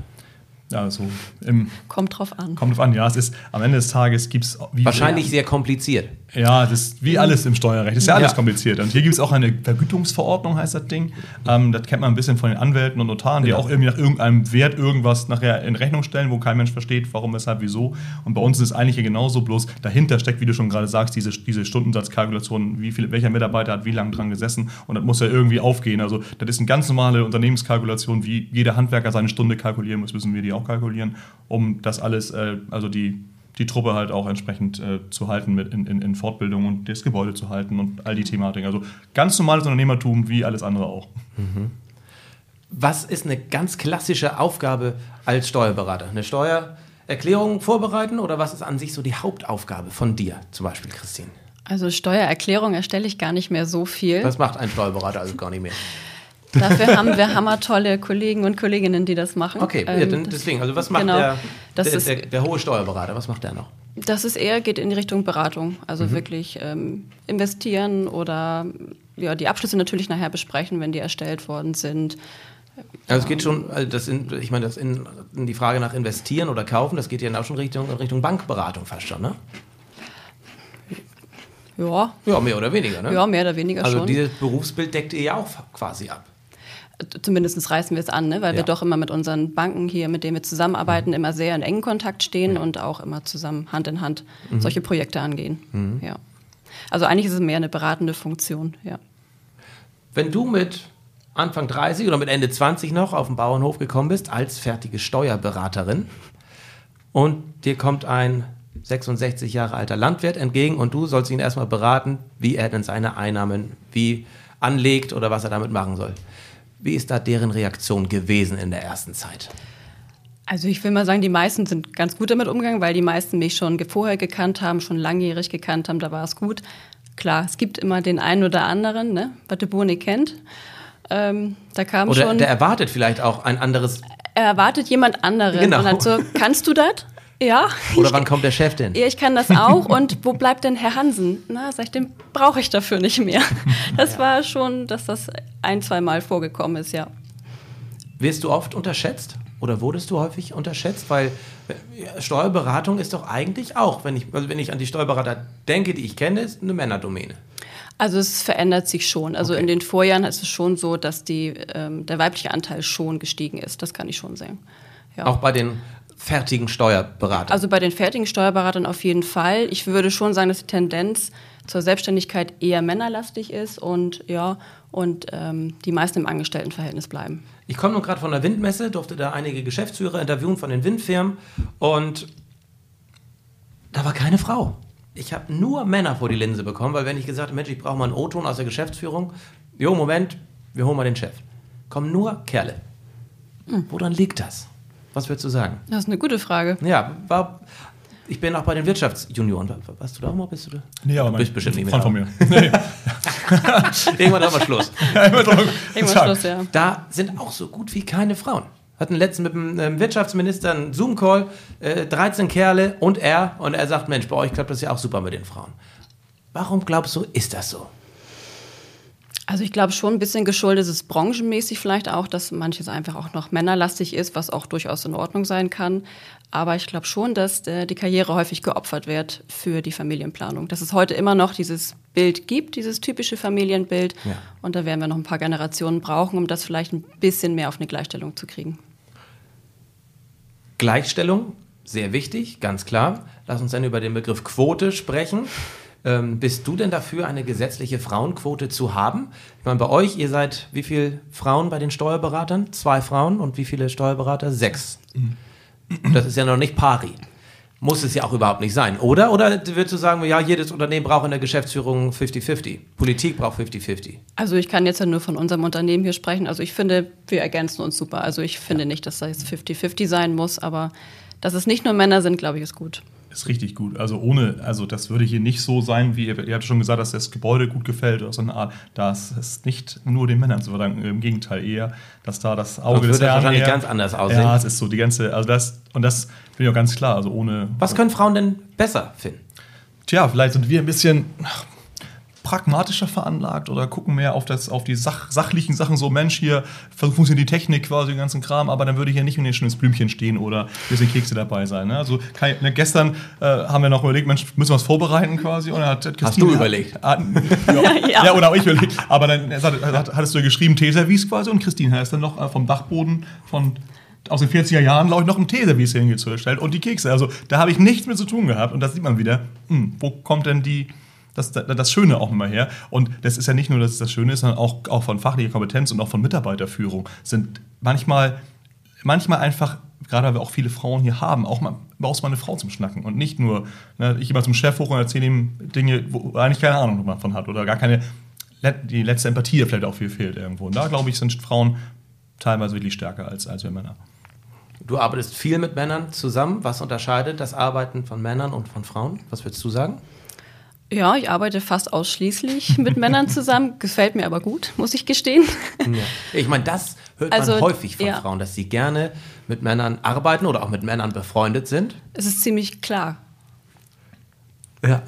[SPEAKER 4] Ja, so im,
[SPEAKER 3] Kommt drauf an.
[SPEAKER 4] kommt drauf an, ja, es ist am Ende des Tages gibt es
[SPEAKER 1] Wahrscheinlich sehr kompliziert.
[SPEAKER 4] Ja, das ist wie alles im Steuerrecht. Das ist ja alles
[SPEAKER 1] Ja.
[SPEAKER 4] kompliziert. Und hier gibt es auch eine Vergütungsverordnung, heißt das Ding. Ähm, das kennt man ein bisschen von den Anwälten und Notaren, die
[SPEAKER 1] Genau.
[SPEAKER 4] auch irgendwie nach irgendeinem Wert irgendwas nachher in Rechnung stellen, wo kein Mensch versteht, warum, weshalb, wieso. Und bei uns ist es eigentlich hier genauso, bloß dahinter steckt, wie du schon gerade sagst, diese, diese Stundensatzkalkulation, wie viel, welcher Mitarbeiter hat wie lange dran gesessen. Und das muss ja irgendwie aufgehen. Also das ist eine ganz normale Unternehmenskalkulation, wie jeder Handwerker seine Stunde kalkulieren muss, müssen wir die auch kalkulieren, um das alles, äh, also die die Truppe halt auch entsprechend äh, zu halten mit in, in, in Fortbildung und das Gebäude zu halten und all die Thematiken. Also ganz normales Unternehmertum wie alles andere auch.
[SPEAKER 1] Was ist eine ganz klassische Aufgabe als Steuerberater? Eine Steuererklärung vorbereiten oder was ist an sich so die Hauptaufgabe von dir, zum Beispiel, Christine?
[SPEAKER 3] Also Steuererklärung erstelle ich gar nicht mehr so viel.
[SPEAKER 1] Das macht ein Steuerberater also gar nicht mehr.
[SPEAKER 3] Dafür haben wir hammertolle Kollegen und Kolleginnen, die das machen.
[SPEAKER 1] Okay, ja,
[SPEAKER 3] Ähm,
[SPEAKER 1] dann
[SPEAKER 3] das-
[SPEAKER 1] deswegen, also was macht
[SPEAKER 3] genau.
[SPEAKER 1] der,
[SPEAKER 3] Das
[SPEAKER 1] der,
[SPEAKER 3] ist-
[SPEAKER 1] der, der hohe Steuerberater, was macht der noch?
[SPEAKER 3] Das ist eher, geht in die Richtung Beratung. Also
[SPEAKER 1] Mhm.
[SPEAKER 3] wirklich ähm, investieren oder ja, die Abschlüsse natürlich nachher besprechen, wenn die erstellt worden sind.
[SPEAKER 1] Also es geht schon, also das in, ich meine, das in, in die Frage nach investieren oder kaufen, das geht ja auch schon Richtung, Richtung Bankberatung fast schon, ne?
[SPEAKER 3] Ja,
[SPEAKER 1] Ja, mehr oder weniger, ne?
[SPEAKER 3] ja mehr oder weniger
[SPEAKER 1] also
[SPEAKER 3] schon.
[SPEAKER 1] dieses Berufsbild deckt ihr ja auch quasi ab.
[SPEAKER 3] Zumindest reißen wir es an, ne? weil
[SPEAKER 1] Ja.
[SPEAKER 3] wir doch immer mit unseren Banken hier, mit denen wir zusammenarbeiten, immer sehr in engen Kontakt stehen und auch immer zusammen Hand in Hand
[SPEAKER 1] Mhm.
[SPEAKER 3] solche Projekte angehen. Ja. Also eigentlich ist es mehr eine beratende Funktion, ja.
[SPEAKER 1] Wenn du mit Anfang 30 oder mit Ende 20 noch auf den Bauernhof gekommen bist, als fertige Steuerberaterin, und dir kommt ein 66 Jahre alter Landwirt entgegen und du sollst ihn erstmal beraten, wie er denn seine Einnahmen wie anlegt oder was er damit machen soll. Wie ist da deren Reaktion gewesen in der ersten Zeit?
[SPEAKER 3] Also ich will mal sagen, die meisten sind ganz gut damit umgegangen, weil die meisten mich schon vorher gekannt haben, schon langjährig gekannt haben, da war es gut. Klar, es gibt immer den einen oder anderen, ne, was der Boni kennt. Ähm, da kam
[SPEAKER 1] Oder
[SPEAKER 3] schon,
[SPEAKER 1] der erwartet vielleicht auch ein anderes,
[SPEAKER 3] er erwartet jemand anderen
[SPEAKER 1] Genau.
[SPEAKER 3] und hat so, kannst du das? Ja.
[SPEAKER 1] oder wann kommt der Chef denn?
[SPEAKER 3] Ja, ich kann das auch. Und wo bleibt denn Herr Hansen? Na, sag ich, den brauche ich dafür nicht mehr. Das war schon, dass das ein, zwei Mal vorgekommen ist, ja.
[SPEAKER 1] Wirst du oft unterschätzt oder wurdest du häufig unterschätzt? Weil äh, Steuerberatung ist doch eigentlich auch, wenn ich, also wenn ich an die Steuerberater denke, die ich kenne, ist eine Männerdomäne.
[SPEAKER 3] Also es verändert sich schon. Also
[SPEAKER 1] Okay.
[SPEAKER 3] in den Vorjahren ist es schon so, dass die, ähm, der weibliche Anteil schon gestiegen ist. Das kann ich schon sagen. Ja.
[SPEAKER 1] Auch bei den fertigen Steuerberatern.
[SPEAKER 3] Also bei den fertigen Steuerberatern auf jeden Fall. Ich würde schon sagen, dass die Tendenz zur Selbstständigkeit eher männerlastig ist und ja, und ähm, die meisten im Angestelltenverhältnis bleiben.
[SPEAKER 1] ich komme nun gerade von der Windmesse, durfte da einige Geschäftsführer interviewen von den Windfirmen und da war keine Frau. Ich habe nur Männer vor die Linse bekommen, weil wenn ich gesagt habe, Mensch, ich brauche mal einen O-Ton aus der Geschäftsführung, jo, Moment, wir holen mal den Chef. Kommen nur Kerle. Woran liegt das? Was würdest du sagen?
[SPEAKER 3] Das ist eine gute Frage.
[SPEAKER 1] Ja, war, ich bin auch bei den Wirtschaftsjunioren. War- Warst du da auch mal? Bist du da?
[SPEAKER 4] Nee, aber
[SPEAKER 1] du bist bestimmt nicht mehr.
[SPEAKER 4] Freund von mir.
[SPEAKER 1] Irgendwann haben wir Schluss.
[SPEAKER 3] Irgendwann Schluss, ja.
[SPEAKER 1] Da sind auch so gut wie keine Frauen. Hatten letztens mit dem ähm, Wirtschaftsminister einen Zoom-Call, äh, 13 Kerle und er. Und er sagt, Mensch, bei euch klappt das ja auch super mit den Frauen. Warum glaubst du, ist das so?
[SPEAKER 3] Also ich glaube schon ein bisschen geschuldet ist es branchenmäßig vielleicht auch, dass manches einfach auch noch männerlastig ist, was auch durchaus in Ordnung sein kann. Aber ich glaube schon, dass äh, die Karriere häufig geopfert wird für die Familienplanung. Dass es heute immer noch dieses Bild gibt, dieses typische Familienbild.
[SPEAKER 1] Ja.
[SPEAKER 3] Und da werden wir noch ein paar Generationen brauchen, um das vielleicht ein bisschen mehr auf eine Gleichstellung zu kriegen.
[SPEAKER 1] Gleichstellung, sehr wichtig, ganz klar. Lass uns dann über den Begriff Quote sprechen. Ähm, bist du denn dafür, eine gesetzliche Frauenquote zu haben? Ich meine, bei euch, ihr seid wie viele Frauen bei den Steuerberatern? Zwei Frauen und wie viele Steuerberater? Sechs. Das ist ja noch nicht pari. Muss es ja auch überhaupt nicht sein, oder? Oder würdest du sagen, ja, jedes Unternehmen braucht in der Geschäftsführung 50-50? Politik braucht 50-50.
[SPEAKER 3] Also ich kann jetzt ja nur von unserem Unternehmen hier sprechen. Also ich finde, wir ergänzen uns super. Also ich finde nicht, dass das 50-50 sein muss, aber dass es nicht nur Männer sind, glaube ich, ist gut.
[SPEAKER 4] Ist richtig gut. Also ohne, also das würde hier nicht so sein, wie ihr, ihr habt schon gesagt, dass das Gebäude gut gefällt oder so eine Art. Das ist nicht nur den Männern zu verdanken. Im Gegenteil eher, dass da das Auge
[SPEAKER 1] Sonst
[SPEAKER 4] des Herrn
[SPEAKER 1] wahrscheinlich
[SPEAKER 4] eher-
[SPEAKER 1] ganz anders aussehen.
[SPEAKER 4] Ja, es ist so die ganze, also das und das bin ich auch ganz klar. Also ohne.
[SPEAKER 1] Was können Frauen denn besser finden?
[SPEAKER 4] Tja, vielleicht sind wir ein bisschen pragmatischer veranlagt oder gucken mehr auf, das, auf die Sach, sachlichen Sachen. So, Mensch, hier funktioniert die Technik quasi, den ganzen Kram, aber dann würde hier nicht in den schönes Blümchen stehen oder ein bisschen Kekse dabei sein. Ne? Also kann, ne, gestern äh, haben wir noch überlegt, Mensch, müssen wir was vorbereiten quasi? Und hat hat Christine,
[SPEAKER 1] du überlegt?
[SPEAKER 4] Hat, ja,
[SPEAKER 3] Ja.
[SPEAKER 4] ja. oder auch ich überlegt. Aber dann hat, hat, hattest du ja geschrieben Teeservice quasi und Christine hat es dann noch äh, vom Dachboden von aus den 40er Jahren, glaube ich, noch ein Teeservice hingestellt und die Kekse. Also da habe ich nichts mit zu tun gehabt und da sieht man wieder, hm, wo kommt denn die, das, das Schöne auch immer her. Und das ist ja nicht nur, dass es das Schöne ist, sondern auch, auch von fachlicher Kompetenz und auch von Mitarbeiterführung sind manchmal, manchmal einfach, gerade weil wir auch viele Frauen hier haben, auch mal brauchst mal eine Frau zum Schnacken und nicht nur, ne, ich immer zum Chef hoch und erzähle ihm Dinge, wo er eigentlich keine Ahnung davon hat oder gar keine, die letzte Empathie vielleicht auch viel fehlt irgendwo. Und da, glaube ich, sind Frauen teilweise wirklich stärker als, als wir Männer.
[SPEAKER 1] Du arbeitest viel mit Männern zusammen. Was unterscheidet das Arbeiten von Männern und von Frauen? Was würdest du sagen?
[SPEAKER 3] Ja, ich arbeite fast ausschließlich mit Männern zusammen. Gefällt mir aber gut, muss ich gestehen.
[SPEAKER 1] Ich meine, das hört
[SPEAKER 3] Also,
[SPEAKER 1] man häufig von
[SPEAKER 3] ja.
[SPEAKER 1] Frauen, dass sie gerne mit Männern arbeiten oder auch mit Männern befreundet sind.
[SPEAKER 3] Es ist ziemlich klar.
[SPEAKER 1] Ja.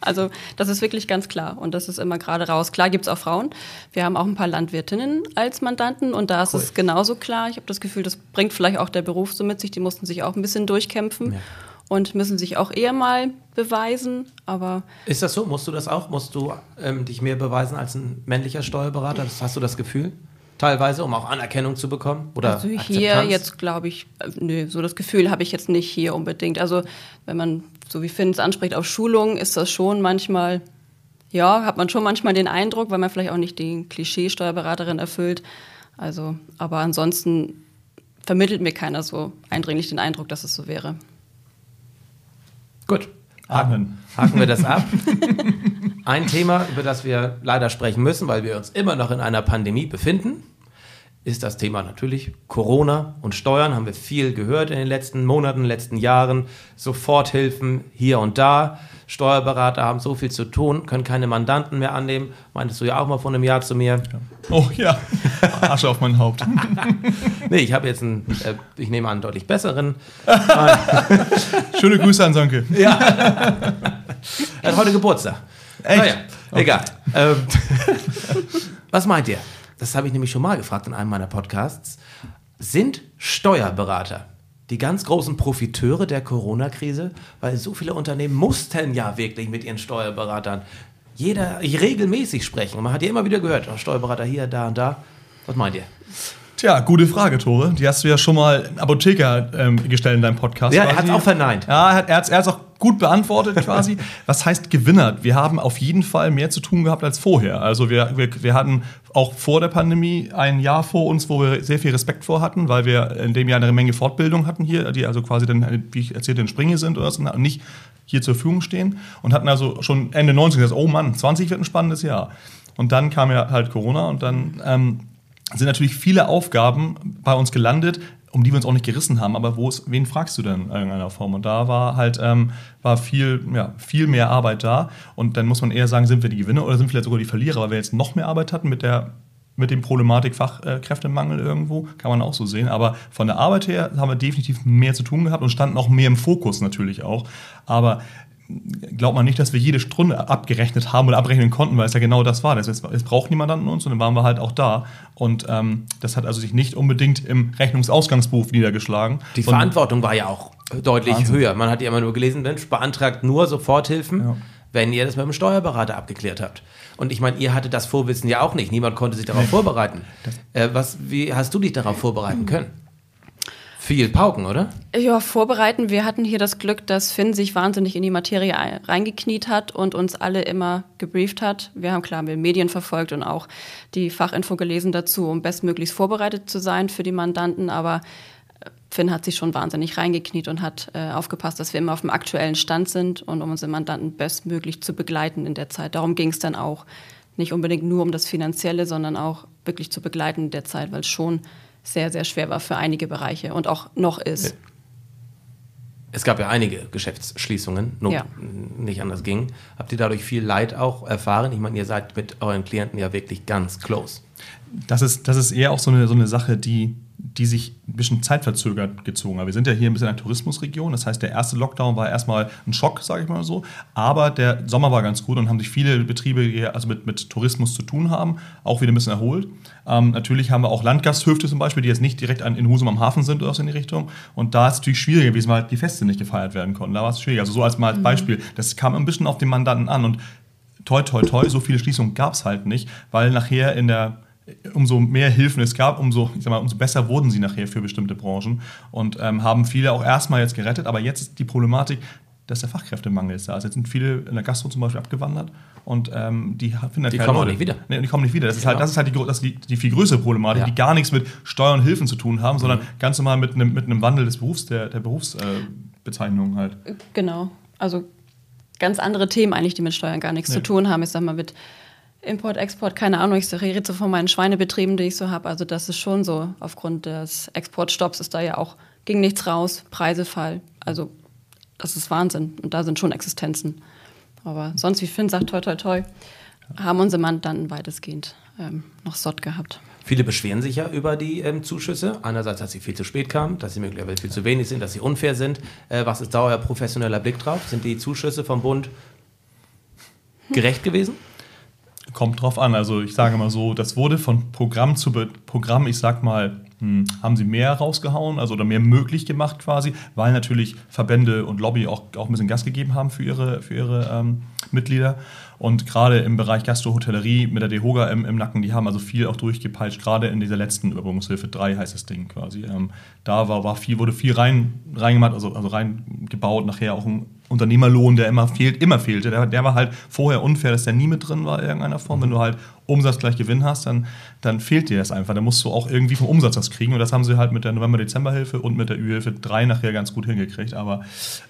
[SPEAKER 3] Also das ist wirklich ganz klar und das ist immer gerade raus. Klar gibt es auch Frauen. Wir haben auch ein paar Landwirtinnen als Mandanten und da ist
[SPEAKER 1] Cool.
[SPEAKER 3] es genauso klar. Ich habe das Gefühl, das bringt vielleicht auch der Beruf so mit sich. Die mussten sich auch ein bisschen durchkämpfen
[SPEAKER 1] Ja.
[SPEAKER 3] Und müssen sich auch eher mal beweisen. Aber
[SPEAKER 1] Ist das so? Musst du das auch? Musst du ähm, dich mehr beweisen als ein männlicher Steuerberater? Das, hast du das Gefühl? Teilweise, um auch Anerkennung zu bekommen? Oder
[SPEAKER 3] also hier
[SPEAKER 1] Akzeptanz?
[SPEAKER 3] jetzt glaube ich, äh, nö, so das Gefühl habe ich jetzt nicht hier unbedingt. Also wenn man, so wie Finn es anspricht, auf Schulungen ist das schon manchmal, ja, hat man schon manchmal den Eindruck, weil man vielleicht auch nicht den Klischee Steuerberaterin erfüllt. Also, aber ansonsten vermittelt mir keiner so eindringlich den Eindruck, dass es so wäre.
[SPEAKER 1] Gut.
[SPEAKER 4] Amen.
[SPEAKER 1] Haken wir das ab. Ein Thema, über das wir leider sprechen müssen, weil wir uns immer noch in einer Pandemie befinden, ist das Thema natürlich Corona und Steuern. Haben wir viel gehört in den letzten Monaten, letzten Jahren. Soforthilfen hier und da. Steuerberater haben so viel zu tun, können keine Mandanten mehr annehmen. Meintest du ja auch mal vor einem Jahr zu mir.
[SPEAKER 4] Oh ja, Asche auf mein Haupt.
[SPEAKER 1] Nee, ich habe jetzt einen, äh, ich nehme an, deutlich besseren.
[SPEAKER 4] Schöne Grüße an Sönke.
[SPEAKER 1] Er hat heute Geburtstag.
[SPEAKER 4] Echt?
[SPEAKER 1] Naja, egal. Ähm, was meint ihr? Das habe ich nämlich schon mal gefragt in einem meiner Podcasts. Sind Steuerberater die ganz großen Profiteure der Corona-Krise? Weil so viele Unternehmen mussten ja wirklich mit ihren Steuerberatern jeder regelmäßig sprechen. Man hat ja immer wieder gehört, oh, Steuerberater hier, da und da. Was meint ihr?
[SPEAKER 4] Tja, gute Frage, Tore. Die hast du ja schon mal einen Apotheker ähm, gestellt in deinem Podcast.
[SPEAKER 1] Ja, er
[SPEAKER 4] quasi.
[SPEAKER 1] hat's auch verneint.
[SPEAKER 4] Ja, er hat es er hat's auch gut beantwortet quasi. Was heißt Gewinner? Wir haben auf jeden Fall mehr zu tun gehabt als vorher. Also wir, wir, wir hatten auch vor der Pandemie ein Jahr vor uns, wo wir sehr viel Respekt vor hatten, weil wir in dem Jahr eine Menge Fortbildung hatten hier, die also quasi dann, wie ich erzählte, in Springe sind oder so, und nicht hier zur Verfügung stehen. Und hatten also schon Ende 19 gesagt, oh Mann, 20 wird ein spannendes Jahr. Und dann kam ja halt Corona und dann ähm, sind natürlich viele Aufgaben bei uns gelandet, um die wir uns auch nicht gerissen haben, aber wo es, wen fragst du denn in irgendeiner Form? Und da war halt ähm, war viel, ja, viel mehr Arbeit da. Und dann muss man eher sagen, sind wir die Gewinner oder sind wir vielleicht sogar die Verlierer, weil wir jetzt noch mehr Arbeit hatten mit der mit dem Problematik Fachkräftemangel irgendwo, kann man auch so sehen. Aber von der Arbeit her haben wir definitiv mehr zu tun gehabt und standen auch mehr im Fokus natürlich auch. Aber glaubt man nicht, dass wir jede Stunde abgerechnet haben oder abrechnen konnten, weil es ja genau das war. Das heißt, es braucht niemand an uns und dann waren wir halt auch da. Und ähm, das hat also sich nicht unbedingt im Rechnungsausgangsbuch niedergeschlagen.
[SPEAKER 1] Die Verantwortung war ja auch deutlich
[SPEAKER 4] Wahnsinn.
[SPEAKER 1] höher. Man hat ja immer nur gelesen, Mensch, beantragt nur Soforthilfen,
[SPEAKER 4] Ja.
[SPEAKER 1] wenn ihr das mit dem Steuerberater abgeklärt habt. Und ich meine, ihr hattet das Vorwissen ja auch nicht. Niemand konnte sich darauf vorbereiten. Äh, was, wie hast du dich darauf vorbereiten können? Viel pauken, oder?
[SPEAKER 3] Ja, vorbereiten. Wir hatten hier das Glück, dass Finn sich wahnsinnig in die Materie reingekniet hat und uns alle immer gebrieft hat. Wir haben klar wir Medien verfolgt und auch die Fachinfo gelesen dazu, um bestmöglichst vorbereitet zu sein für die Mandanten. Aber äh, Finn hat sich schon wahnsinnig reingekniet und hat äh, aufgepasst, dass wir immer auf dem aktuellen Stand sind und um unsere Mandanten bestmöglich zu begleiten in der Zeit. Darum ging es dann auch. Nicht unbedingt nur um das Finanzielle, sondern auch wirklich zu begleiten in der Zeit, weil schon sehr, sehr schwer war für einige Bereiche und auch noch ist.
[SPEAKER 1] Es gab ja einige Geschäftsschließungen, nur ja. nicht anders ging. Habt ihr dadurch viel Leid auch erfahren? Ich meine, ihr seid mit euren Klienten ja wirklich ganz close.
[SPEAKER 4] Das ist, das ist eher auch so eine, so eine Sache, die die sich ein bisschen zeitverzögert gezogen haben. Wir sind ja hier ein bisschen eine Tourismusregion, das heißt, der erste Lockdown war erstmal ein Schock, sage ich mal so, aber der Sommer war ganz gut und haben sich viele Betriebe, die also mit, mit Tourismus zu tun haben, auch wieder ein bisschen erholt. Ähm, natürlich haben wir auch Landgasthöfte zum Beispiel, die jetzt nicht direkt an, in Husum am Hafen sind oder so in die Richtung. Und da ist es natürlich schwierig gewesen, weil die Feste nicht gefeiert werden konnten. Da war es schwierig. Also so als mal als mhm. Beispiel. Das kam ein bisschen auf den Mandanten an und toi, toi, toi, so viele Schließungen gab es halt nicht, weil nachher in der umso mehr Hilfen es gab, umso, ich sag mal, umso besser wurden sie nachher für bestimmte Branchen und ähm, haben viele auch erstmal jetzt gerettet. Aber jetzt ist die Problematik, dass der Fachkräftemangel ist da. Also jetzt sind viele in der Gastro zum Beispiel abgewandert und ähm, die finden
[SPEAKER 1] halt Die kommen auch nicht wieder.
[SPEAKER 4] Nee, die kommen nicht wieder. Das ist halt, genau. das ist halt die, das ist die, die viel größere Problematik, ja. die gar nichts mit Steuern und Hilfen zu tun haben, sondern mhm. ganz normal mit einem, mit einem Wandel des Berufs, der, der Berufsbezeichnung äh, halt.
[SPEAKER 3] Genau. Also ganz andere Themen eigentlich, die mit Steuern gar nichts nee. zu tun haben. Ich sag mal, mit Import, Export, keine Ahnung, ich rede so von meinen Schweinebetrieben, die ich so habe. Also das ist schon so. Aufgrund des Exportstopps ist da ja auch, ging nichts raus, Preisefall. Also das ist Wahnsinn. Und da sind schon Existenzen. Aber sonst, wie Finn sagt, toi, toi, toi, haben unsere Mandanten weitestgehend ähm, noch Sott gehabt.
[SPEAKER 1] Viele beschweren sich ja über die ähm, Zuschüsse. Einerseits, dass sie viel zu spät kamen, dass sie möglicherweise viel zu wenig sind, dass sie unfair sind. Äh, was ist da euer professioneller Blick drauf? Sind die Zuschüsse vom Bund gerecht gewesen?
[SPEAKER 4] Kommt drauf an. Also ich sage mal so, das wurde von Programm zu Be Programm, ich sag mal, hm, haben sie mehr rausgehauen, also oder mehr möglich gemacht quasi, weil natürlich Verbände und Lobby auch, auch ein bisschen Gas gegeben haben für ihre, für ihre ähm, Mitglieder. Und gerade im Bereich Gastrohotellerie mit der DEHOGA im, im, Nacken, die haben also viel auch durchgepeitscht, gerade in dieser letzten Überbrückungshilfe 3 heißt das Ding quasi. Ähm, da war, war viel, wurde viel rein, reingemacht, also, also reingebaut, nachher auch ein Unternehmerlohn, der immer fehlt, immer fehlte. Der, der war halt vorher unfair, dass der nie mit drin war in irgendeiner Form. Wenn du halt Umsatz gleich Gewinn hast, dann, dann fehlt dir das einfach. Dann musst du auch irgendwie vom Umsatz das kriegen. Und das haben sie halt mit der November-Dezember-Hilfe und mit der Ü-Hilfe 3 nachher ganz gut hingekriegt. Aber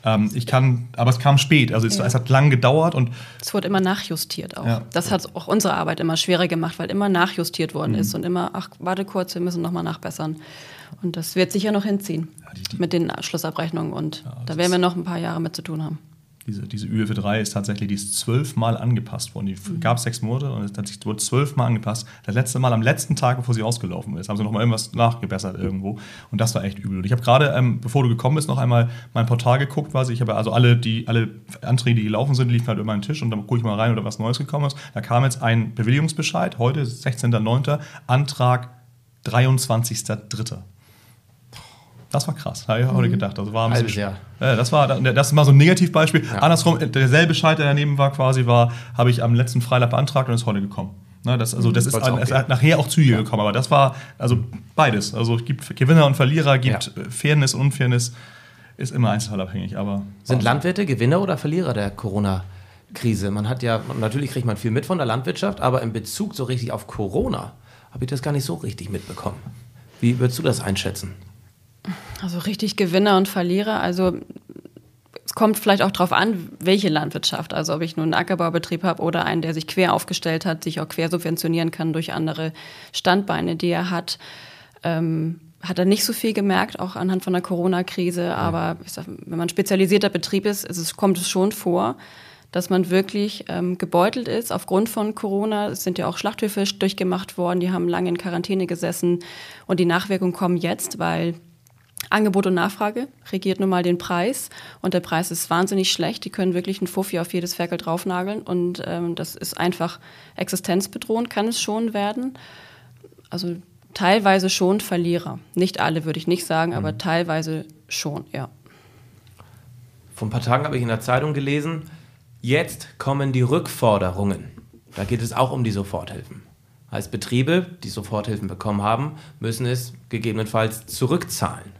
[SPEAKER 4] ähm, ich kann, aber es kam spät. Also es, ja. es hat lang gedauert und.
[SPEAKER 3] Es wurde immer nachjustiert auch. Ja. Das hat auch unsere Arbeit immer schwerer gemacht, weil immer nachjustiert worden mhm. ist und immer, ach, warte kurz, wir müssen nochmal nachbessern. Und das wird sicher noch hinziehen ja, die, die, mit den Schlussabrechnungen. Und da werden wir noch ein paar Jahre mit zu tun haben
[SPEAKER 4] diese, diese ÜFE 3 ist tatsächlich, die ist zwölfmal angepasst worden. Die mhm. gab sechs Monate und es wurde zwölfmal angepasst. Das letzte Mal am letzten Tag, bevor sie ausgelaufen ist, haben sie nochmal irgendwas nachgebessert irgendwo. Und das war echt übel. Und ich habe gerade, ähm, bevor du gekommen bist, noch einmal mein Portal geguckt, quasi. Ich habe also alle, die, alle Anträge, die gelaufen sind, liefen halt über meinen Tisch und dann gucke ich mal rein, oder was Neues gekommen ist. Da kam jetzt ein Bewilligungsbescheid, heute 16.09., Antrag 23.03. Das war krass, habe ich auch mhm. gedacht. Also war ein
[SPEAKER 1] Halbes Jahr.
[SPEAKER 4] Äh, das, war, das ist mal so ein Negativbeispiel. Ja. Andersrum, derselbe Scheit, der daneben war, quasi war, habe ich am letzten Freitag beantragt und ist heute gekommen. Ne, das, also das mhm. ist, ein, ist nachher auch zügig ja. gekommen, aber das war also beides. Also es gibt Gewinner und Verlierer, gibt ja. Fairness und Unfairness, ist immer einzelfallabhängig. Aber
[SPEAKER 1] Sind Landwirte Gewinner oder Verlierer der Corona-Krise? Man hat ja, natürlich kriegt man viel mit von der Landwirtschaft, aber in Bezug so richtig auf Corona habe ich das gar nicht so richtig mitbekommen. Wie würdest du das einschätzen?
[SPEAKER 3] Also richtig Gewinner und Verlierer. Also es kommt vielleicht auch darauf an, welche Landwirtschaft. Also ob ich nur einen Ackerbaubetrieb habe oder einen, der sich quer aufgestellt hat, sich auch quer subventionieren kann durch andere Standbeine, die er hat. Ähm, hat er nicht so viel gemerkt, auch anhand von der Corona-Krise. Aber sag, wenn man spezialisierter Betrieb ist, ist es, kommt es schon vor, dass man wirklich ähm, gebeutelt ist aufgrund von Corona. Es sind ja auch Schlachthöfe durchgemacht worden, die haben lange in Quarantäne gesessen und die Nachwirkungen kommen jetzt, weil Angebot und Nachfrage regiert nun mal den Preis und der Preis ist wahnsinnig schlecht. Die können wirklich einen Fuffi auf jedes Ferkel draufnageln und ähm, das ist einfach existenzbedrohend, kann es schon werden. Also teilweise schon Verlierer. Nicht alle würde ich nicht sagen, aber mhm. teilweise schon, ja.
[SPEAKER 1] Vor ein paar Tagen habe ich in der Zeitung gelesen, jetzt kommen die Rückforderungen. Da geht es auch um die Soforthilfen. Heißt, Betriebe, die Soforthilfen bekommen haben, müssen es gegebenenfalls zurückzahlen.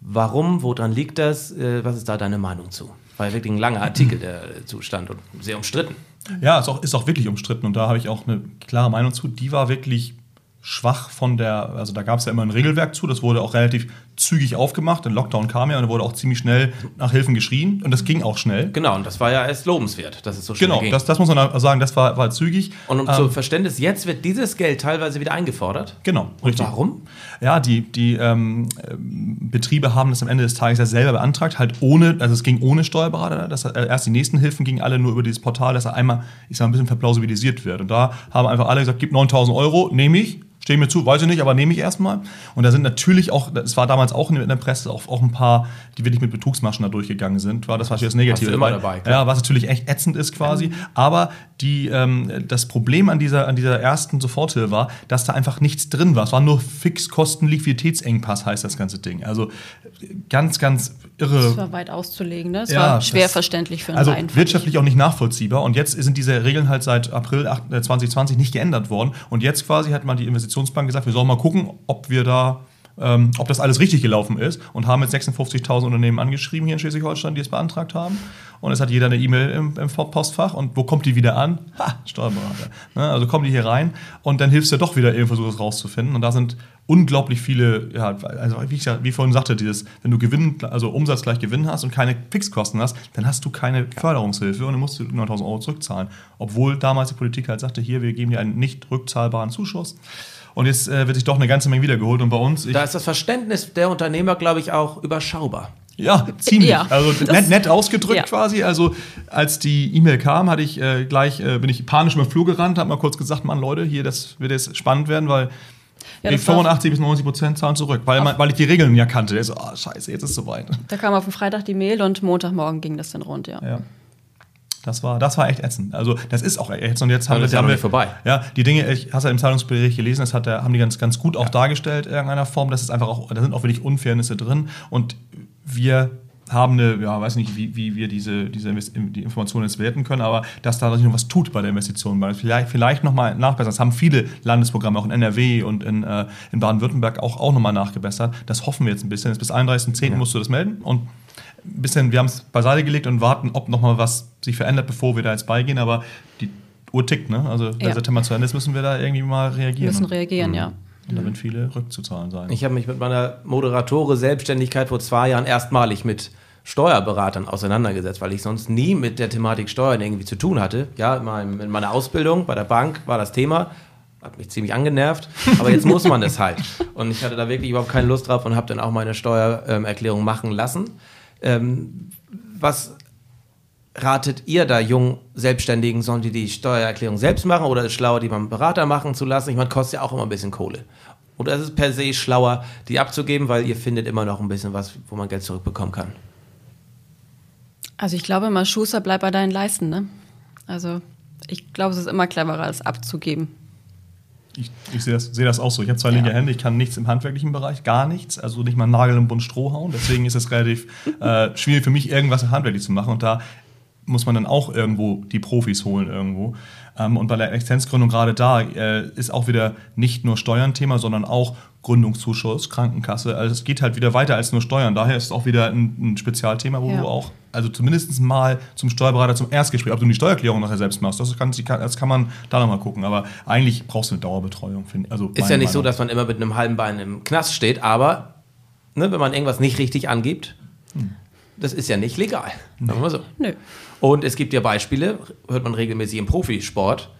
[SPEAKER 1] Warum? Woran liegt das? Äh, was ist da deine Meinung zu? War ja wirklich ein langer Artikel, der Zustand und sehr umstritten.
[SPEAKER 4] Ja, ist auch, ist auch wirklich umstritten und da habe ich auch eine klare Meinung zu. Die war wirklich schwach von der, also da gab es ja immer ein Regelwerk zu, das wurde auch relativ zügig aufgemacht, der Lockdown kam ja und wurde auch ziemlich schnell nach Hilfen geschrien und das ging auch schnell.
[SPEAKER 1] Genau, und das war ja erst lobenswert, dass es so schnell
[SPEAKER 4] genau,
[SPEAKER 1] ging.
[SPEAKER 4] Genau, das, das muss man sagen, das war, war zügig.
[SPEAKER 1] Und um ähm, zu Verständnis, jetzt wird dieses Geld teilweise wieder eingefordert.
[SPEAKER 4] Genau,
[SPEAKER 1] und richtig. warum?
[SPEAKER 4] Ja, die, die ähm, Betriebe haben das am Ende des Tages ja selber beantragt, halt ohne, also es ging ohne Steuerberater, das, äh, erst die nächsten Hilfen gingen alle nur über dieses Portal, dass er einmal, ich sag mal, ein bisschen verplausibilisiert wird. Und da haben einfach alle gesagt, gib 9000 Euro, nehme ich, Stehe mir zu, weiß ich nicht, aber nehme ich erstmal. Und da sind natürlich auch, das war damals auch in der Presse, auch, auch ein paar, die wirklich mit Betrugsmaschen da durchgegangen sind. War das war das Negative.
[SPEAKER 1] immer dabei.
[SPEAKER 4] Ja, was natürlich echt ätzend ist quasi. Mhm. Aber die, ähm, das Problem an dieser, an dieser ersten Soforthilfe war, dass da einfach nichts drin war. Es war nur Fixkosten, Liquiditätsengpass heißt das ganze Ding. Also ganz, ganz irre.
[SPEAKER 3] Das war weit auszulegen, ne? Es ja, war schwer das, verständlich für
[SPEAKER 4] einen Also Laien, wirtschaftlich auch nicht nachvollziehbar. Und jetzt sind diese Regeln halt seit April 2020 nicht geändert worden. Und jetzt quasi hat man die Investition Investitionsbank gesagt, wir sollen mal gucken, ob wir da ähm, ob das alles richtig gelaufen ist und haben jetzt 56.000 Unternehmen angeschrieben hier in Schleswig-Holstein, die es beantragt haben. Und es hat jeder eine E-Mail im, im, Postfach. Und wo kommt die wieder an? Ha, Steuerberater. Ne? Also kommen die hier rein und dann hilfst du doch wieder irgendwie versuchst rauszufinden. Und da sind unglaublich viele, ja, also wie ich wie vorhin sagte, dieses, wenn du Gewinn, also Umsatz gleich Gewinn hast und keine Fixkosten hast, dann hast du keine Förderungshilfe und dann musst du 9.000 Euro zurückzahlen. Obwohl damals die Politik halt sagte, hier, wir geben dir einen nicht rückzahlbaren Zuschuss. Und jetzt äh, wird sich doch eine ganze Menge wiedergeholt. Und bei uns.
[SPEAKER 1] da ist das Verständnis der Unternehmer, glaube ich, auch überschaubar.
[SPEAKER 4] Ja, ziemlich. Ja, also nett, nett, ausgedrückt ja. quasi. Also als die E-Mail kam, hatte ich äh, gleich, äh, bin ich panisch über den Flur gerannt, habe mal kurz gesagt, Mann, Leute, hier, das wird jetzt spannend werden, weil ja, 85 bis 90 Prozent zahlen zurück, weil, man, weil ich die Regeln ja kannte. Ich so, oh, scheiße, jetzt ist es soweit.
[SPEAKER 3] Da kam auf den Freitag die Mail und Montagmorgen ging das dann rund, ja.
[SPEAKER 4] ja. Das war, das war echt ätzend. Also, das ist auch echt. Und jetzt
[SPEAKER 1] haben wir, haben wir
[SPEAKER 4] vorbei. Ja, die Dinge, ich hast ja im Zeitungsbericht gelesen, das hat, haben die ganz, ganz gut auch ja. dargestellt in irgendeiner Form. Das ist einfach auch, da sind auch wirklich Unfairnisse drin. Und wir haben eine, ja, weiß nicht, wie, wie wir diese, diese die Informationen jetzt werten können, aber dass da sich noch was tut bei der Investition, weil vielleicht, vielleicht nochmal nachbessern. Das haben viele Landesprogramme, auch in NRW und in, äh, in Baden-Württemberg auch, auch nochmal nachgebessert. Das hoffen wir jetzt ein bisschen. Jetzt bis 31.10. Ja. musst du das melden und ein bisschen, wir haben es beiseite gelegt und warten, ob nochmal was sich verändert, bevor wir da jetzt beigehen. Aber die Uhr tickt, ne? Also wenn ja. September zu Ende ist, müssen wir da irgendwie mal reagieren.
[SPEAKER 3] Wir müssen reagieren, mhm. ja.
[SPEAKER 4] Und da werden viele rückzuzahlen sein.
[SPEAKER 1] Ich habe mich mit meiner Moderatore-Selbstständigkeit vor zwei Jahren erstmalig mit Steuerberatern auseinandergesetzt, weil ich sonst nie mit der Thematik Steuern irgendwie zu tun hatte. Ja, in meiner Ausbildung bei der Bank war das Thema, hat mich ziemlich angenervt, aber jetzt muss man es halt. Und ich hatte da wirklich überhaupt keine Lust drauf und habe dann auch meine Steuererklärung machen lassen. Ähm, was ratet ihr da jungen Selbstständigen? Sollen die die Steuererklärung selbst machen oder ist es schlauer, die beim Berater machen zu lassen? Ich meine, kostet ja auch immer ein bisschen Kohle. Oder ist es per se schlauer, die abzugeben, weil ihr findet immer noch ein bisschen was, wo man Geld zurückbekommen kann?
[SPEAKER 3] Also ich glaube immer, Schuster bleibt bei deinen Leisten. Ne? Also ich glaube, es ist immer cleverer, es abzugeben.
[SPEAKER 4] Ich, ich sehe das, seh das, auch so. Ich habe zwei linke Hände, ich kann nichts im handwerklichen Bereich, gar nichts. Also nicht mal einen Nagel im Bund Stroh hauen. Deswegen ist es relativ äh, schwierig für mich, irgendwas handwerklich zu machen. Und da muss man dann auch irgendwo die Profis holen irgendwo. Ähm, und bei der Existenzgründung gerade da äh, ist auch wieder nicht nur Steuern-Thema, sondern auch Gründungszuschuss, Krankenkasse. Also es geht halt wieder weiter als nur Steuern. Daher ist es auch wieder ein, ein Spezialthema, wo ja. du auch, also zumindest mal zum Steuerberater zum Erstgespräch, ob du die Steuererklärung nachher selbst machst, das kann, das kann man da nochmal gucken. Aber eigentlich brauchst du eine Dauerbetreuung. Also
[SPEAKER 1] ist ja nicht Meinung. so, dass man immer mit einem halben Bein im Knast steht, aber ne, wenn man irgendwas nicht richtig angibt, hm. Das ist ja nicht legal. Sagen wir mal so. Nö. Und es gibt ja Beispiele, hört man regelmäßig im Profisport,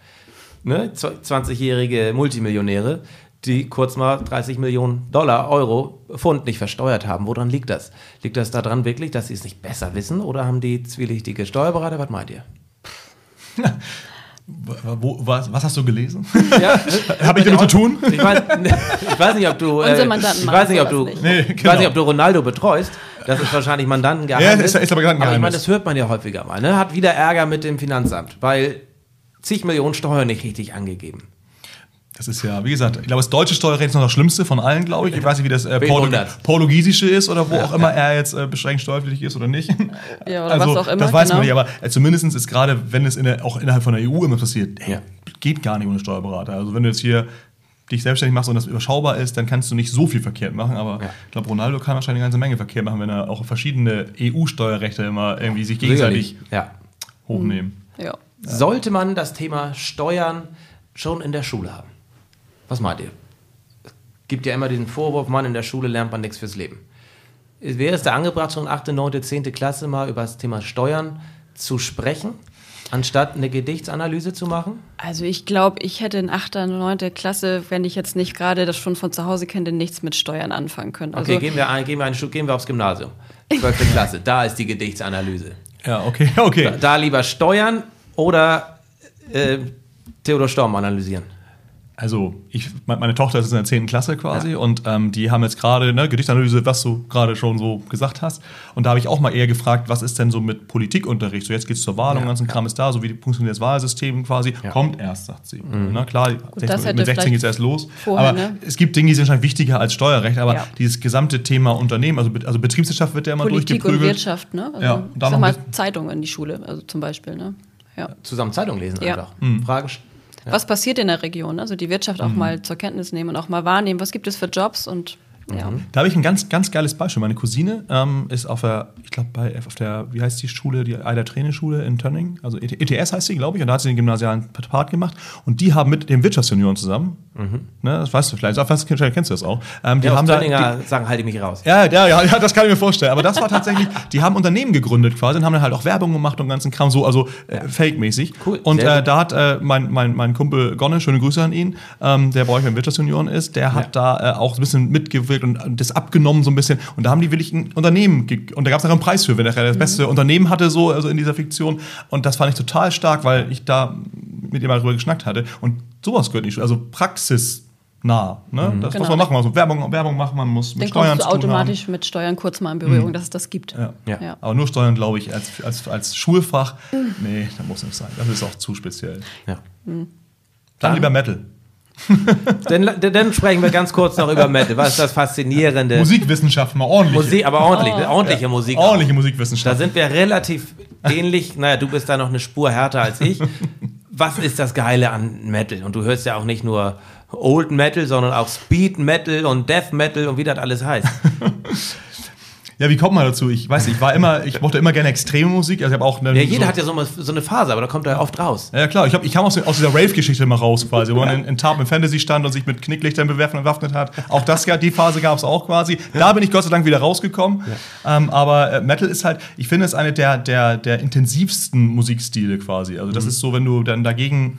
[SPEAKER 1] ne, 20-jährige Multimillionäre, die kurz mal 30 Millionen Dollar, Euro, Pfund nicht versteuert haben. Woran liegt das? Liegt das daran wirklich, dass sie es nicht besser wissen oder haben die zwielichtige Steuerberater? Was meint ihr?
[SPEAKER 4] Wo, was, was, hast du gelesen? Ja, Habe ich damit zu tun?
[SPEAKER 1] Ich weiß, ich weiß, nicht, ob du. Äh, ich weiß nicht, ob du. Nee, genau. Ich weiß nicht, ob du Ronaldo betreust. Das ist wahrscheinlich Mandantengeheimnis. Ja, ist, ist aber, aber ich meine, das hört man ja häufiger mal. Ne? Hat wieder Ärger mit dem Finanzamt, weil zig Millionen Steuern nicht richtig angegeben.
[SPEAKER 4] Das ist ja, wie gesagt, ich glaube, das deutsche Steuerrecht ist noch das Schlimmste von allen, glaube ich. Ich weiß nicht, wie das äh, Portug Portugiesische ist oder wo ja, auch immer er jetzt äh, beschränkt steuerpflichtig ist oder nicht.
[SPEAKER 3] Ja, oder also, was auch immer.
[SPEAKER 4] Das weiß genau. man nicht, aber äh, zumindest ist gerade, wenn es in der, auch innerhalb von der EU immer passiert, hey, geht gar nicht ohne Steuerberater. Also wenn du jetzt hier dich selbstständig machst und das überschaubar ist, dann kannst du nicht so viel verkehrt machen. Aber
[SPEAKER 1] Ja.
[SPEAKER 4] ich glaube, Ronaldo kann wahrscheinlich eine ganze Menge verkehrt machen, wenn er auch verschiedene EU-Steuerrechte immer irgendwie sich gegenseitig.
[SPEAKER 1] Ja.
[SPEAKER 4] hochnehmen.
[SPEAKER 3] Ja.
[SPEAKER 1] Sollte man das Thema Steuern schon in der Schule haben? Was meint ihr? Es gibt ja immer diesen Vorwurf, Mann, in der Schule lernt man nichts fürs Leben. Wäre es da angebracht, schon 8., 9., 10. Klasse mal über das Thema Steuern zu sprechen, anstatt eine Gedichtsanalyse zu machen?
[SPEAKER 3] Also ich glaube, ich hätte in 8., 9. Klasse, wenn ich jetzt nicht gerade das schon von zu Hause kenne, nichts mit Steuern anfangen können. Also
[SPEAKER 1] Okay, gehen wir, ein, gehen, wir einen Schritt, gehen wir aufs Gymnasium. 12. Klasse, da ist die Gedichtsanalyse.
[SPEAKER 4] Ja, okay, okay.
[SPEAKER 1] Da, da lieber Steuern oder äh, Theodor Storm analysieren.
[SPEAKER 4] Also, ich, me- meine Tochter ist in der 10. Klasse quasi und ähm, die haben jetzt gerade ne, Gedichtanalyse, was du gerade schon so gesagt hast. Und da habe ich auch mal eher gefragt, was ist denn so mit Politikunterricht? So, jetzt geht es zur Wahl und
[SPEAKER 1] Ja,
[SPEAKER 4] ganzen
[SPEAKER 1] ja.
[SPEAKER 4] Kram ist da, so wie funktioniert das Wahlsystem quasi.
[SPEAKER 1] Ja.
[SPEAKER 4] Kommt erst, sagt sie. Na klar,
[SPEAKER 3] das hätte
[SPEAKER 4] mit 16
[SPEAKER 3] vielleicht
[SPEAKER 4] geht es erst los.
[SPEAKER 3] vorher,
[SPEAKER 4] aber
[SPEAKER 3] ne?
[SPEAKER 4] es gibt Dinge, die sind wahrscheinlich wichtiger als Steuerrecht, aber
[SPEAKER 3] Ja.
[SPEAKER 4] dieses gesamte Thema Unternehmen, also, also Betriebswirtschaft wird ja immer
[SPEAKER 3] Politik und
[SPEAKER 4] durchgeprügelt.
[SPEAKER 3] Wirtschaft, ne? Also,
[SPEAKER 4] Ja, und
[SPEAKER 3] ich
[SPEAKER 4] da noch
[SPEAKER 3] sag mal Zeitungen in die Schule, also zum Beispiel, ne? Ja.
[SPEAKER 1] Zusammen Zeitung lesen
[SPEAKER 3] Ja.
[SPEAKER 1] einfach.
[SPEAKER 4] Hm.
[SPEAKER 1] Fragen. St-
[SPEAKER 3] Was passiert in der Region? Also die Wirtschaft auch mal zur Kenntnis nehmen und auch mal wahrnehmen, was gibt es für Jobs und ja.
[SPEAKER 4] Da habe ich ein ganz, ganz geiles Beispiel. Meine Cousine ähm, ist auf der, ich glaube, bei auf der, wie heißt die Schule, die Eider Trainingsschule in Tönning, also ETS heißt sie, glaube ich, und da hat sie den gymnasialen Part gemacht. Und die haben mit den Wirtschaftsjunioren zusammen, ne, das weißt du vielleicht, vielleicht kennst du das auch, ähm, die
[SPEAKER 1] Ja,
[SPEAKER 4] haben da. Die,
[SPEAKER 1] sagen, halte ich mich raus.
[SPEAKER 4] ja, ja, ja, ja, das kann ich mir vorstellen. Aber das war tatsächlich, die haben Unternehmen gegründet quasi und haben dann halt auch Werbung gemacht und ganzen Kram, so, also äh, fake-mäßig.
[SPEAKER 1] Cool,
[SPEAKER 4] Und äh, da hat äh, mein, mein, mein Kumpel Gonne, schöne Grüße an ihn, ähm, der bei euch beim Wirtschaftsjunioren ist, der hat da äh, auch ein bisschen mitgewirkt und das abgenommen so ein bisschen. Und da haben die wirklich ein Unternehmen, und da gab es auch einen Preis für, wenn er das beste Unternehmen hatte, so, also in dieser Fiktion. Und das fand ich total stark, weil ich da mit ihm mal drüber geschnackt hatte. Und sowas gehört nicht, also praxisnah. Ne? Das
[SPEAKER 3] Genau.
[SPEAKER 4] muss man machen. Also Werbung, Werbung machen, man muss mit
[SPEAKER 3] Dann
[SPEAKER 4] Steuern
[SPEAKER 3] kommst du
[SPEAKER 4] zu tun haben.
[SPEAKER 3] automatisch mit Steuern kurz mal in Berührung, dass es das gibt.
[SPEAKER 4] Ja.
[SPEAKER 1] Ja.
[SPEAKER 3] Ja.
[SPEAKER 4] Aber nur Steuern, glaube ich, als, als, als Schulfach, nee, das muss nicht sein. Das ist auch zu speziell.
[SPEAKER 1] Ja.
[SPEAKER 4] Dann lieber Metal.
[SPEAKER 1] Dann, dann sprechen wir ganz kurz noch über Metal. Was ist das Faszinierende?
[SPEAKER 4] Musikwissenschaft, mal ordentlich.
[SPEAKER 1] Musik, aber ordentlich, ordentliche Musik. auch.
[SPEAKER 4] Ordentliche
[SPEAKER 1] Da
[SPEAKER 4] Musikwissenschaft.
[SPEAKER 1] sind wir relativ ähnlich. Naja, du bist da noch eine Spur härter als ich. Was ist das Geile an Metal? Und du hörst ja auch nicht nur Old Metal, sondern auch Speed Metal und Death Metal und wie das alles heißt.
[SPEAKER 4] Ja, wie kommt man dazu? Ich weiß nicht, ich war immer, ich mochte immer gerne extreme Musik. Also ich habe auch eine,
[SPEAKER 1] Ja, jeder
[SPEAKER 4] so,
[SPEAKER 1] hat ja so, mal- so eine Phase, aber da kommt er oft raus.
[SPEAKER 4] Ja, klar, ich, hab, ich kam aus, aus dieser Rave-Geschichte mal raus quasi, wo man in, in Tab mit Fantasy stand und sich mit Knicklichtern bewerfen und bewaffnet hat. Auch das, ja, die Phase gab es auch quasi. Da bin ich Gott sei Dank wieder rausgekommen. Ähm, aber äh, Metal ist halt, ich finde es eine der, der, der intensivsten Musikstile quasi. Also
[SPEAKER 1] Mhm.
[SPEAKER 4] das ist so, wenn du dann dagegen,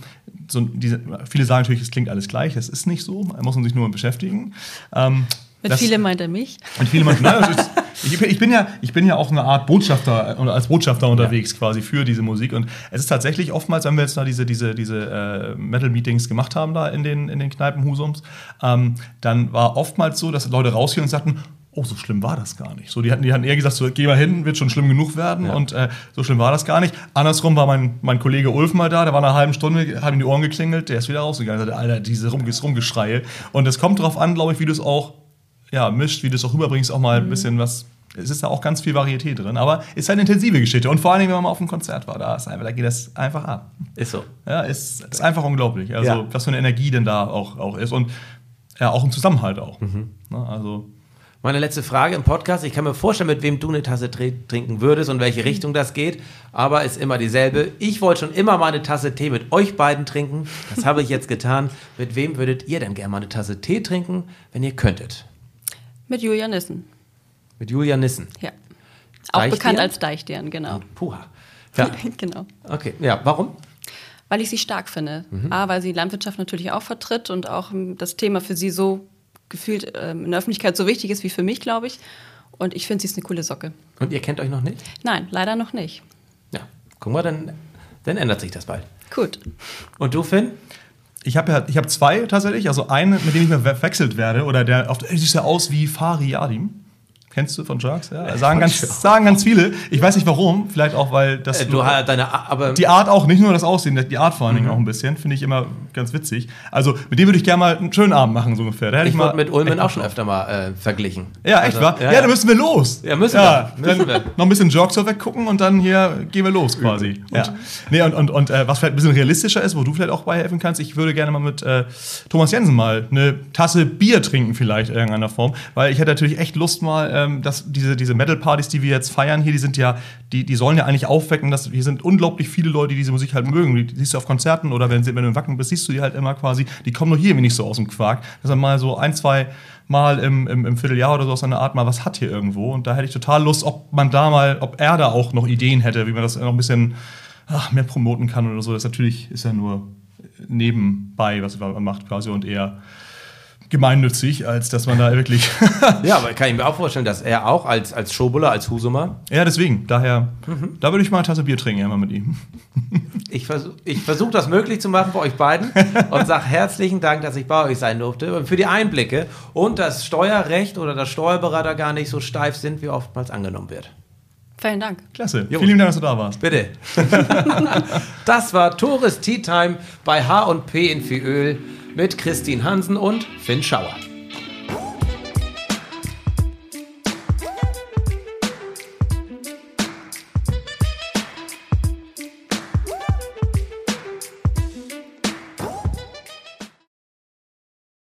[SPEAKER 4] so diese, viele sagen natürlich, es klingt alles gleich, das ist nicht so, da muss man sich nur mit beschäftigen. Ähm,
[SPEAKER 3] Mit
[SPEAKER 4] das-
[SPEAKER 3] viele meint er mich.
[SPEAKER 4] und viele Menschen, nein, das ist, ich, bin, ich, bin ja, ich bin ja auch eine Art Botschafter oder als Botschafter unterwegs quasi für diese Musik. Und es ist tatsächlich oftmals, wenn wir jetzt da diese, diese, diese äh, Metal-Meetings gemacht haben da in den, in den Kneipen Husums, ähm, dann war oftmals so, dass Leute rausgehen und sagten, oh, so schlimm war das gar nicht. So, die hatten, die hatten eher gesagt, so, geh mal hin, wird schon schlimm genug werden. Und äh, so schlimm war das gar nicht. Andersrum war mein, mein Kollege Ulf mal da, der war nach einer halben Stunde, hat ihm die Ohren geklingelt, der ist wieder rausgegangen. Sagte, Alter, diese Rum, dieses Rumgeschreie. Und es kommt darauf an, glaube ich, wie du es auch ja, mischt, wie du es auch rüberbringst, auch mal ein bisschen was. Es ist da auch ganz viel Varietät drin, aber ist eine intensive Geschichte. Und vor allen Dingen, wenn man mal auf einem Konzert war, da, ist einfach, da geht das einfach ab.
[SPEAKER 1] Ist so.
[SPEAKER 4] Ja, ist, ist einfach unglaublich. Also,
[SPEAKER 1] Ja.
[SPEAKER 4] was für eine Energie denn da auch, auch ist. Und ja, auch ein Zusammenhalt auch.
[SPEAKER 1] Mhm.
[SPEAKER 4] Ne, also,
[SPEAKER 1] Meine letzte Frage im Podcast. Ich kann mir vorstellen, mit wem du eine Tasse tr- trinken würdest und welche Richtung das geht, aber ist immer dieselbe. Ich wollte schon immer mal eine Tasse Tee mit euch beiden trinken. Das habe ich jetzt getan. Mit wem würdet ihr denn gerne mal eine Tasse Tee trinken, wenn ihr könntet?
[SPEAKER 3] Mit Julia Nissen.
[SPEAKER 1] Mit Julia Nissen.
[SPEAKER 3] Ja. Auch bekannt als Deichstern, genau.
[SPEAKER 1] Puha. Ja,
[SPEAKER 3] genau.
[SPEAKER 1] okay. Ja, warum?
[SPEAKER 3] Weil ich sie stark finde.
[SPEAKER 1] Mhm.
[SPEAKER 3] A, weil sie Landwirtschaft natürlich auch vertritt und auch ähm, das Thema für sie so gefühlt ähm, in der Öffentlichkeit so wichtig ist wie für mich, glaube ich. Und ich finde, sie ist eine coole Socke.
[SPEAKER 1] Und ihr kennt euch noch nicht?
[SPEAKER 3] Nein, leider noch nicht.
[SPEAKER 1] Ja. Guck mal, dann, dann ändert sich das bald.
[SPEAKER 3] Gut.
[SPEAKER 1] Und du, Finn?
[SPEAKER 4] ich habe ja, ich habe zwei tatsächlich. Also einen, mit dem ich mal verwechselt werde, oder der auf, der sieht ja aus wie Fari Yadim. Kennst du von Jerks? Ja, sagen ganz, sagen ganz viele. Ich weiß nicht warum. Vielleicht auch, weil das.
[SPEAKER 1] Äh, du hast deine, aber
[SPEAKER 4] die Art auch, nicht nur das Aussehen, die Art vor allen Dingen auch ein bisschen, finde ich immer ganz witzig. Also mit dem würde ich gerne mal einen schönen Abend machen, so ungefähr. Da hätte
[SPEAKER 1] ich
[SPEAKER 4] ich mal
[SPEAKER 1] wurde mit Ulmen auch schon öfter mal äh, verglichen.
[SPEAKER 4] Ja, echt,
[SPEAKER 1] Also,
[SPEAKER 4] wa? Ja, dann müssen wir los.
[SPEAKER 1] Ja, müssen
[SPEAKER 4] ja,
[SPEAKER 1] wir, müssen wir.
[SPEAKER 4] Noch ein bisschen Jerks weggucken und dann hier gehen wir los quasi. Ja. Nee, und, und, und äh, was vielleicht ein bisschen realistischer ist, wo du vielleicht auch bei helfen kannst, ich würde gerne mal mit äh, Thomas Jensen mal eine Tasse Bier trinken, vielleicht in irgendeiner Form. Weil ich hätte natürlich echt Lust mal, ähm, dass diese, diese Metal-Partys, die wir jetzt feiern hier, die sind ja, die, die sollen ja eigentlich aufwecken, dass hier sind unglaublich viele Leute, die diese Musik halt mögen. Die, die siehst du auf Konzerten oder wenn, wenn du in Wacken bist, siehst du die halt immer quasi, die kommen nur hier nicht so aus dem Quark. Dass man mal so ein, zwei Mal im, im, im Vierteljahr oder so aus einer Art mal was hat hier irgendwo. Und da hätte ich total Lust, ob man da mal, ob er da auch noch Ideen hätte, wie man das noch ein bisschen ach, mehr promoten kann oder so. Das natürlich ist ja nur nebenbei, was man macht quasi und eher gemeinnützig, als dass man da wirklich.
[SPEAKER 1] Ja, aber kann ich mir auch vorstellen, dass er auch als, als Schobuller, als Husumer,
[SPEAKER 4] ja, deswegen, daher, da würde ich mal eine Tasse Bier trinken, ja, mal mit ihm.
[SPEAKER 1] ich versuche ich versuch das möglich zu machen bei euch beiden und sage herzlichen Dank, dass ich bei euch sein durfte und für die Einblicke und das Steuerrecht oder das Steuerberater gar nicht so steif sind, wie oftmals angenommen wird.
[SPEAKER 3] Vielen Dank.
[SPEAKER 4] Klasse. Vielen lieben Dank, dass du da warst.
[SPEAKER 1] Bitte. das war Tourist Tea Time bei H&P in Viöl mit Christine Hansen und Finn Schauer.